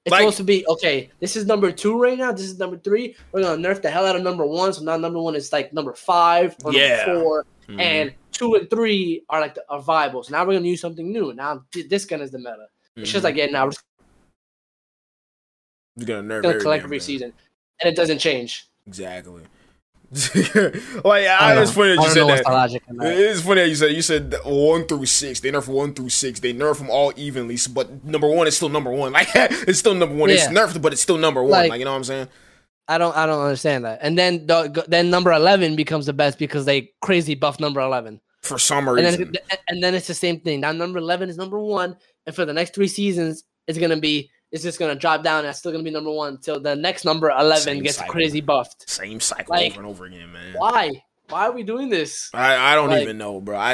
it's Like- supposed to be okay. This is number two right now. This is number three. We're gonna nerf the hell out of number one. So now number one is like number five or Yeah. number 4 Mhm. and two and three are like the, are viable. So now we're gonna use something new. Now this gun is the meta. It's just Mhm. like yeah, now we're just You're gonna nerf gonna collect every season, and it doesn't change. Exactly. like I, don't it's know. funny that I you don't said know what's that. the logic in that. It's funny that you said you said one through six. They nerf one through six. They nerf them all evenly, but number one is still number one. Like it's still number one. It's nerfed, but it's still number one. Like- Like, you know what I'm saying? I don't I don't understand that. And then the, then number eleven becomes the best because they crazy buff number eleven. For some And reason, then and then it's the same thing. Now number eleven is number one, and for the next three seasons, it's gonna be it's just gonna drop down. And it's still gonna be number one until the next number eleven Same gets cycle. crazy buffed. same cycle like- over and over again, man. Why? Why are we doing this? I, I don't Like- even know, bro. I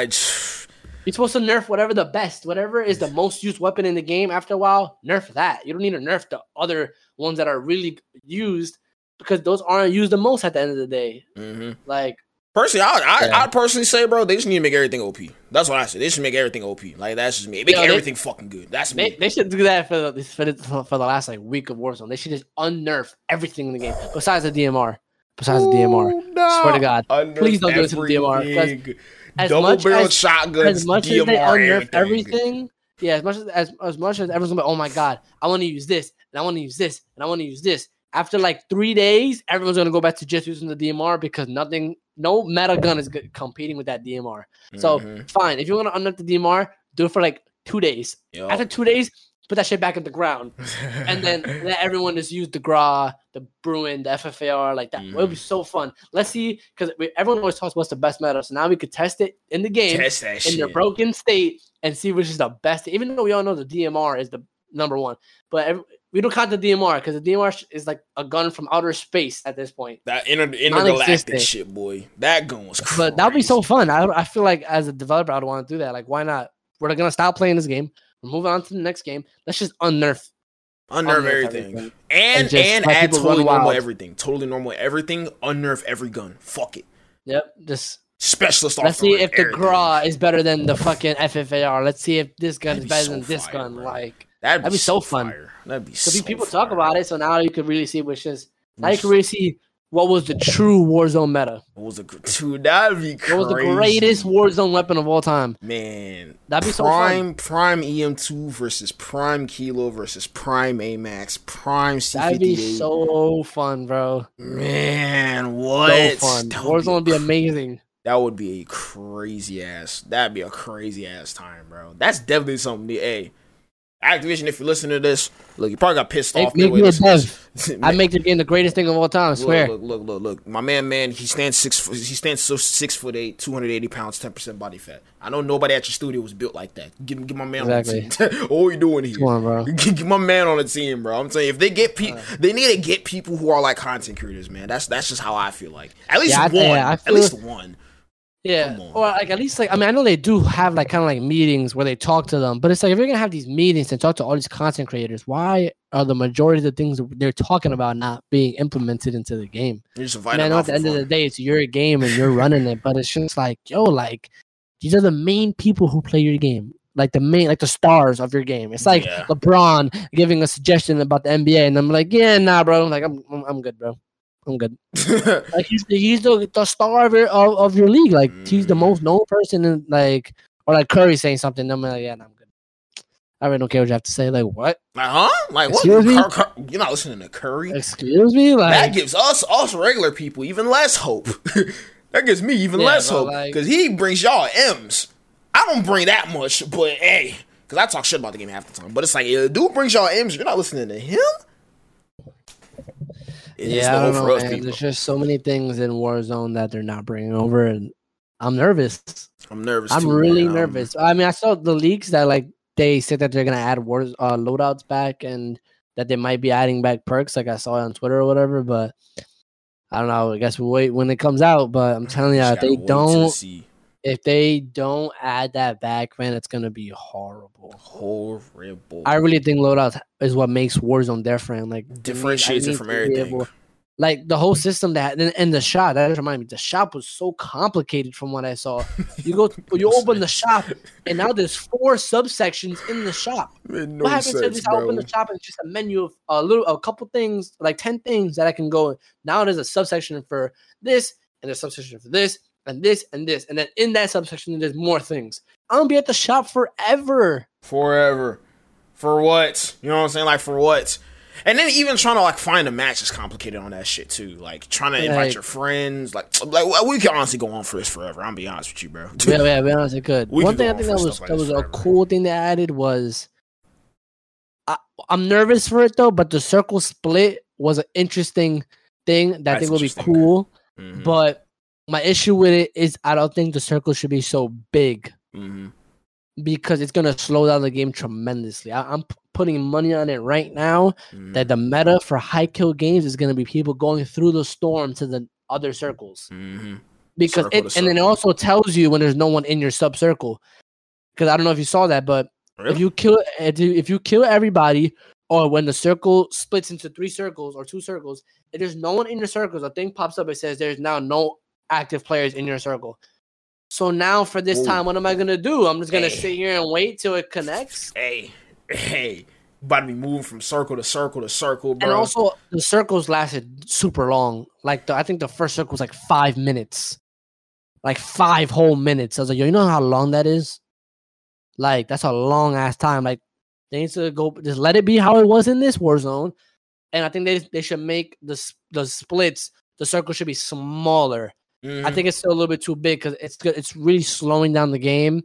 You're supposed to nerf whatever the best, whatever is the most used weapon in the game. After a while, nerf that. You don't need to nerf the other ones that are really used because those aren't used the most at the end of the day. hmm Like, personally, I I Yeah. I'd personally say, bro, they just need to make everything OP. That's what I say. They should make everything OP. Like that's just me. Make Yeah, they- everything fucking good. That's me. they should do that for the, for the for the last like week of Warzone. They should just unnerf everything in the game besides the DMR. Besides the DMR. Ooh, nah. Swear to God. Unnerf Please don't do it to the DMR. everything. as Double much barrel as- shotguns, as much DMR, as they unnerf everything. everything, yeah, as much as, as as much as everyone's gonna be, oh my god, I want to use this, and I want to use this, and I want to use this. After like three days, everyone's gonna go back to just using the DMR because nothing, no meta gun is good, competing with that DMR. So Mhm. fine, if you want to unnerf the DMR, do it for like two days. Yup. After two days, put that shit back in the ground, and then let everyone just use the Grau, the Bruen, the FFAR, like that. It would be Mm. so fun. Let's see, because everyone always talks what's the best meta, so now we could test it in the game in their shit. broken state and see which is the best. Even though we all know the DMR is the number one, but every, we don't count the DMR because the DMR is like a gun from outer space at this point. That inter- intergalactic shit, boy. That gun was crazy. But that would be so fun. I, I feel like as a developer, I'd want to do that. Like, why not? We're gonna stop playing this game. We're moving on to the next game. Let's just unnerf. unnerf unnerf everything. everything. And And and add totally normal everything. Totally normal everything. Unnerf every gun. Fuck it. Yep. Just Specialist let's see if the. Grau is better than the fucking FFAR. Let's see if this gun That'd is be better so than this fire, gun. bro. Like, That'd be, that'd be so so fun. fire. That'd be so people talk about it. So now you can really see which is now you can really see what was the true Warzone meta. What was gr- dude? That'd be crazy. What was the greatest Warzone weapon of all time? man? That'd be so fun. Prime Prime EM2 versus Prime Kilo versus Prime AMAX Prime C58. That'd be so fun, bro. man. What? So fun. That Warzone would be amazing. That would be a crazy ass. That'd be a crazy ass time, bro. That's definitely something. To, hey, Activision, if you listen to this, look, you probably got pissed off. make me a listening dev. this. I make the game the greatest thing of all time. I swear. Look, look, look, look, look. My man, man, he stands six. He stands so six foot eight, two hundred eighty pounds, ten percent body fat. I know nobody at your studio was built like that. Give, give my man Exactly. on the team. what are you doing here? Come on, bro. Get, get my man on the team, bro. I'm saying if they get people, uh. they need to get people who are like content creators, man. That's that's just how I feel like. At least Yeah, I- one. I at feel- least one. Yeah, or like at least like I mean I know they do have like kind of like meetings where they talk to them, but it's like if you're gonna have these meetings and talk to all these content creators, why are the majority of the things they're talking about not being implemented into the game? You just I mean, I know at the end of the day it's your game and you're running it, but it's just like yo, like these are the main people who play your game. Like the main, like the stars of your game. It's like Yeah. LeBron giving a suggestion about the NBA, and I'm like, yeah, nah, bro. Like, I'm, I'm, I'm good, bro. I'm good. Like he's the, he's the, the star of your of, of your league. Like he's the Mm. most known person in like or like Curry saying something. I'm like, yeah, I'm good. I really don't care what you have to say. Like what? like, huh? Like what? Excuse me? Cur- Cur- you're not listening to Curry. Excuse me? that gives us us regular people even less hope. that gives me even Yeah, less hope like- because he brings y'all M's. I don't bring that much, but hey, because I talk shit about the game half the time. But it's like, yeah, dude brings y'all M's. You're not listening to him. Yeah, the I don't know, man. There's just so many things in Warzone that they're not bringing over, and I'm nervous. I'm nervous. I'm too, really man. Nervous. I mean, I saw the leaks that like they said that they're gonna add wars uh, loadouts back and that they might be adding back perks, like I saw it on Twitter or whatever. But I don't know. I guess we'll wait when it comes out. But I'm telling you, if they gotta wait till don't, see. If they don't add that back, man, it's gonna be horrible. horrible. I really think loadout is what makes Warzone different. Like to me, I differentiates it from everything. able- like the whole system that and, and the shop that remind me the shop was so complicated from what I saw. You go you open the shop and now there's four subsections in the shop. No what happens if sense, just I open the shop and it's just a menu of a little a couple things like 10 things that I can go now there's a subsection for this and a subsection for this and this and this and then in that subsection there's more things. I'm gonna be at the shop forever. forever. For what? You know what I'm saying? Like for what? And then even trying to like find a match is complicated on that shit too. Like trying to invite Like- your friends. Like like we can honestly go on for this forever. I'm be honest with you, bro. Yeah, yeah, be honest, it could. One could thing I think that was like that was a cool thing they added was I, I'm nervous for it though, but the circle split was an interesting thing that I think will be cool. Mhm, But my issue with it is I don't think the circle should be so big mhm. because it's gonna slow down the game tremendously. I, I'm p- putting money on it right now Mhm, that the meta for high kill games is gonna be people going through the storm to the other circles mhm. because Circle it and then it also tells you when there's no one in your sub circle. Because I don't know if you saw that, but Really? if you kill if you, if you kill everybody, or when the circle splits into three circles or two circles, if there's no one in your circles, a thing pops up. It says there's now no active players in your circle. So now for this Ooh. time, what am I gonna do? I'm just gonna Hey. sit here and wait till it connects. hey, hey, about to be moving from circle to circle to circle, bro. And also, the circles lasted super long. Like the, I think the first circle was like five minutes, like five whole minutes. I was like, yo, you know how long that is? Like that's a long ass time. Like they need to go just let it be how it was in this war zone. And I think they they should make the the splits. The circle should be smaller. I Mhm. think it's still a little bit too big because it's. It's really slowing down the game.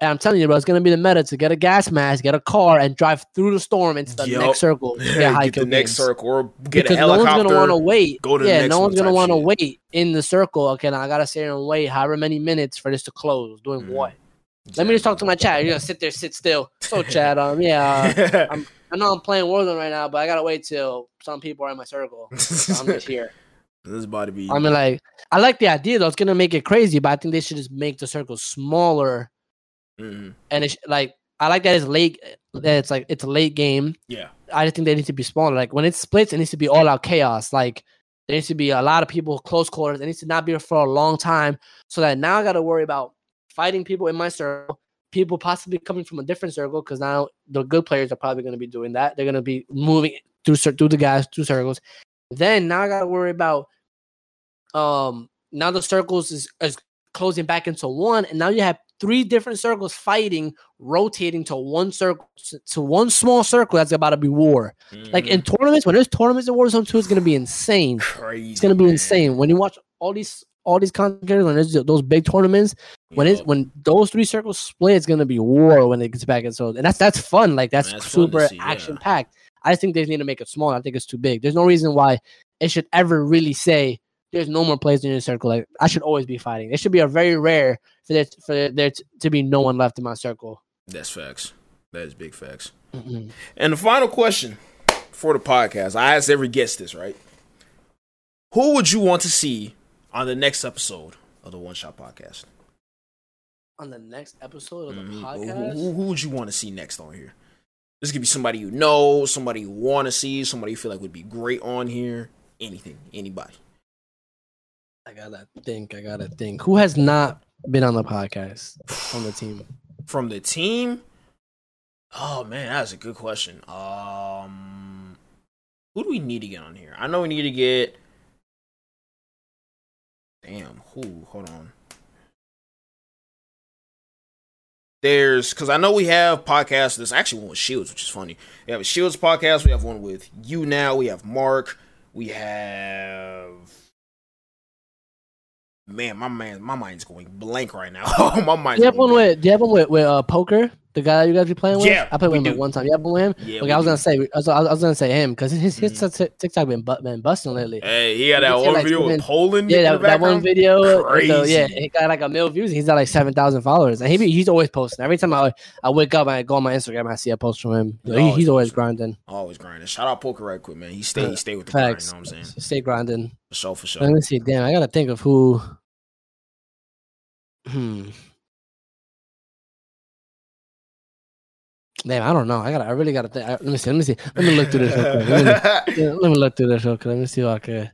And I'm telling you, bro, it's gonna be the meta to get a gas mask, get a car, and drive through the storm into the Yup. next circle. to Get, get the next games. circle or get because a no one's gonna want to wait. go to the yeah, no one one's gonna want to wait in the circle. Okay, now I gotta sit here and wait however many minutes for this to close. Doing Mhm. what? Let me just talk to my chat. You're gonna sit there, sit still. So chat, um, yeah, I'm- I know I'm playing Warzone right now, but I gotta wait till some people are in my circle. So I'm just here. This is about to be. I mean, like, I like the idea though. It's gonna make it crazy, but I think they should just make the circle smaller. Mhm. And it's like I like that it's late. That it's like it's a late game. yeah, I just think they need to be smaller. Like when it splits, it needs to be all out chaos. Like there needs to be a lot of people close quarters. It needs to not be for a long time, so that now I got to worry about fighting people in my circle, people possibly coming from a different circle. Because now the good players are probably going to be doing that. They're going to be moving through through the guys through circles. Then now I got to worry about um now the circles is, is closing back into one, and now you have three different circles fighting, rotating to one circle to one small circle. That's about to be war. Like in Mhm. tournaments, when there's tournaments in Warzone 2, it's gonna be insane. crazy. It's gonna be man. insane. When you watch all these all these content creators, when there's those big tournaments, when it's when those three circles split, it's gonna be war when it gets back. And so and that's that's fun. Like that's, That's super action packed. I just think they need to make it small. I think it's too big. There's no reason why it should ever really say there's no more players in your circle. Like I should always be fighting. It should be a very rare for there for there to, to be no one left in my circle. That's facts. That is big facts. Mhm. And the final question for the podcast, I asked every guest this, right? Who would you want to see on the next episode of the One Shot Podcast? On the next episode of the Mhm. Who- podcast. Who, who would you want to see next on here? This could be somebody you know, somebody you want to see, somebody you feel like would be great on here. Anything, anybody. I gotta think. I gotta think. Who has not been on the podcast on the team? From the team? Oh man, that's a good question. Um who do we need to get on here? I know we need to get Damn, who? Hold on. There's because I know we have podcasts. There's actually one with Shields, which is funny. We have a Shields podcast. We have one with you now. We have Mark. We have man, my man, my mind's going blank right now. my mind's Do you have one blank. with? Do you have one with, with uh, poker? The guy you guys be playing with? Yeah, I played with him do. one time. You have one with him? Yeah, we I was do. gonna say. I was, I was gonna say him because his his Mhm. TikTok been bu- been busting lately. Hey, he had that one like video with Poland. Yeah, that, that one video. So, yeah, he got like a mil views. He's got like seven thousand followers, and he be, he's always posting. Every time I I wake up and I go on my Instagram, I see a post from him. He- always he's always grinding. Always grinding. Shout out Poker right quick, man. He stay, he stay with the grind. You know what I'm saying? Stay grinding. For sure, for Let sure. me see. Damn, I gotta think of who. Hmm. Damn, I don't know. I gotta. I really gotta think. I, let me see. Let me see. Let me look through this. Real quick. Let, me, let me look through this real quick. Let me see who I could.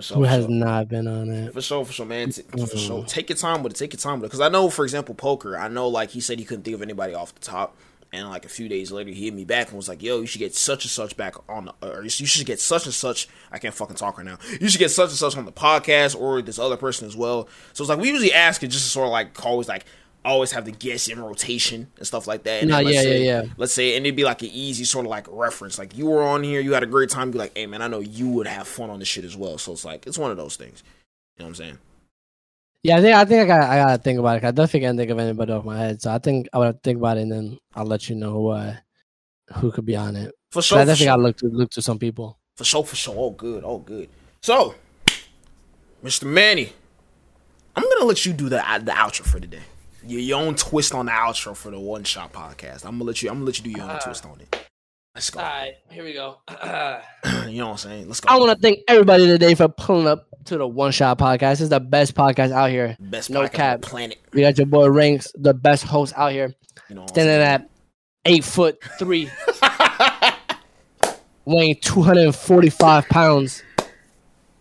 Sure, Who has sure. not been on it? For sure, for sure, man. T- For sure. Mhm. Take your time with it. Take your time with it. Because I know, for example, poker. I know, like he said, he couldn't think of anybody off the top. And like a few days later, he hit me back and was like, "Yo, you should get such and such back on, the, or you should get such and such. I can't fucking talk right now. You should get such and such on the podcast, or this other person as well." So it's like we usually ask it just to sort of like always like always have the guests in rotation and stuff like that. And No, let's yeah, say, yeah, yeah. Let's say, and it'd be like an easy sort of like reference. Like you were on here, you had a great time. Be like, "Hey, man, I know you would have fun on this shit as well." So it's like it's one of those things. You know what I'm saying? Yeah, I think I think I got I gotta think about it. I definitely can't think of anybody off my head. So I think I would think about it and then I'll let you know who I who could be on it. For sure, I for definitely sure, gotta look to look to some people. for sure, for sure. Oh, good, oh, good. So, Mr. Manny, I'm gonna let you do the uh, the outro for today. Your, your own twist on the outro for the One Shot Podcast. I'm gonna let you. I'm gonna let you do your own uh, twist on it. Let's go. All right, here we go. you know what I'm saying? Let's go. I want to thank everybody today for pulling up to the One Shot Podcast. This is the best podcast out here. Best no cap. the planet. We got your boy Ranks, the best host out here, You know standing at eight foot three, weighing two hundred and forty five pounds,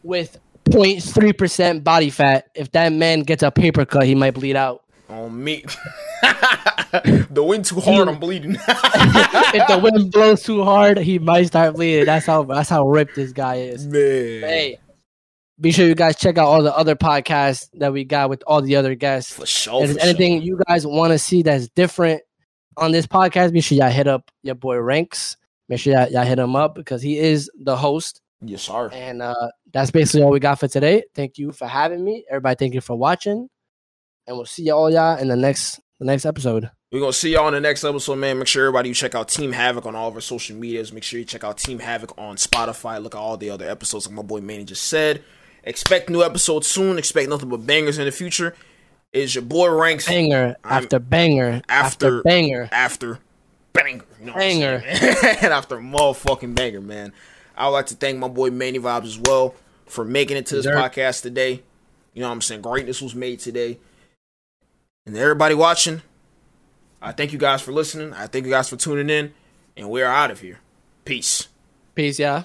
with 03 percent body fat. If that man gets a paper cut, he might bleed out. on me. the wind too hard. I'm bleeding. if the wind blows too hard, he might start bleeding. That's how that's how ripped this guy is. Man. Hey, be sure you guys check out all the other podcasts that we got with all the other guests. For sure. if there's anything sure. you guys want to see that's different on this podcast, be sure y'all hit up your boy Ranks. Make sure y'all, y'all hit him up because he is the host. Yes, sir. And uh, that's basically all we got for today. Thank you for having me. Everybody, thank you for watching. And we'll see y'all y'all in the next the next episode. We're gonna see y'all in the next episode, man. Make sure everybody you check out Team Havoc on all of our social medias. Make sure you check out Team Havoc on Spotify. Look at all the other episodes, like my boy Manny just said. Expect new episodes soon. Expect nothing but bangers in the future. Is your boy ranks Banger after banger after, after- banger. after banger? You know Banger. and after motherfucking banger, man. I would like to thank my boy Manny Vibes as well for making it to this Sure. podcast today. You know what I'm saying? Greatness was made today. And everybody watching, I thank you guys for listening. I thank you guys for tuning in. And we're out of here. Peace. Peace, yeah.